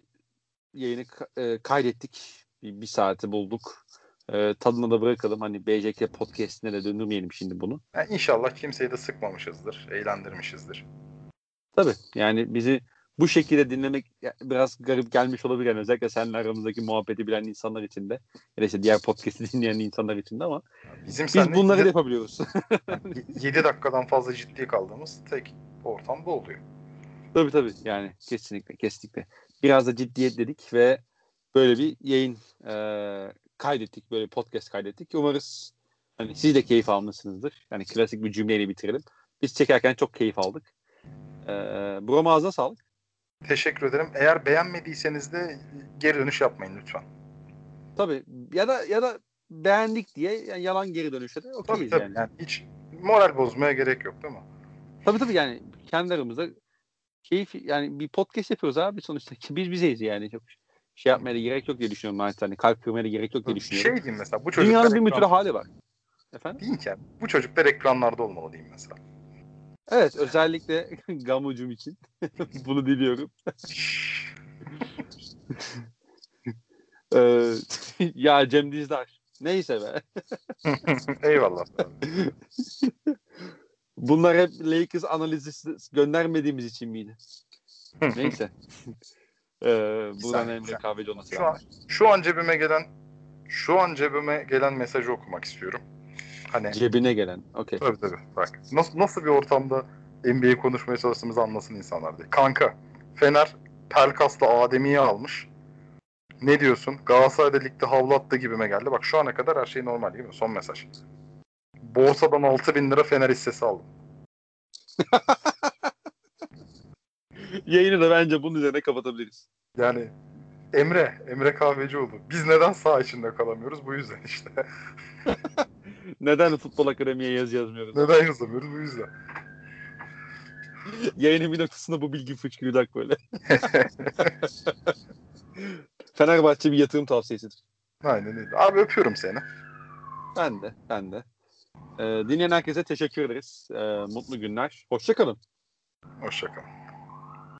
yayını e, kaydettik. Bir, bir saati bulduk. E, tadına da bırakalım. Hani BJK podcastine de döndürmeyelim şimdi bunu. Yani inşallah kimseyi de sıkmamışızdır. Eğlendirmişizdir. Tabii yani bizi bu şekilde dinlemek biraz garip gelmiş olabilir. Yani özellikle seninle aramızdaki muhabbeti bilen insanlar için de. Ya da işte diğer podcast'i dinleyen insanlar için de ama Bizim biz bunları da yedi- yapabiliyoruz. 7 dakikadan fazla ciddi kaldığımız tek ortam bu oluyor. tabii tabii yani kesinlikle kesinlikle. Biraz da ciddiyet dedik ve böyle bir yayın e, kaydettik. Böyle podcast kaydettik. Umarız hani siz de keyif almışsınızdır. Yani klasik bir cümleyle bitirelim. Biz çekerken çok keyif aldık. E, Buram ağzına sağlık. Teşekkür ederim. Eğer beğenmediyseniz de geri dönüş yapmayın lütfen. Tabii ya da ya da beğendik diye yani yalan geri dönüşe de Tabii okeyiz tabii. yani. Yani hiç moral bozmaya gerek yok değil mi? Tabii tabii yani kendi aramızda keyif yani bir podcast yapıyoruz abi sonuçta ki biz bizeyiz yani çok şey yapmaya da gerek yok diye düşünüyorum ben hani kalp kırmaya da gerek yok diye düşünüyorum. Şey diyeyim mesela bu çocuklar Dünyanın bir ekran- hali var. Efendim? Deyinken bu çocuklar ekranlarda olmalı diyeyim mesela. Evet özellikle Gamucum için bunu diliyorum. Ee, ya Cem Dizdar. Neyse be. Eyvallah. Bunlar hep Lakers analizi göndermediğimiz için miydi? Neyse. ee, buradan Emre Kahveci olması Şu an, şu an cebime gelen şu an cebime gelen mesajı okumak istiyorum. Hani Cebine gelen. Okey. tabii tabii bak nasıl, nasıl bir ortamda NBA konuşmaya çalıştığımızı anlasın insanlar diye. Kanka Fener Pelkas'la Adem'iyi almış. Ne diyorsun? Galatasaray'da ligde havlu attı gibime geldi. Bak şu ana kadar her şey normal değil mi? Son mesaj. Borsadan 6000 bin lira Fener hissesi aldım. Yayını da bence bunun üzerine kapatabiliriz. Yani Emre, Emre Kahvecioğlu. Biz neden sağ içinde kalamıyoruz? Bu yüzden işte. Neden futbol akademiye yazı yazmıyoruz? neden yazamıyoruz? Bu yüzden. Yayının bir noktasında bu bilgi fışkıracak böyle. Fenerbahçe bir yatırım tavsiyesidir. Aynen öyle. Abi öpüyorum seni. Ben de, ben de. Ee, dinleyen herkese teşekkür ederiz. Ee, mutlu günler. Hoşçakalın. Hoşçakalın.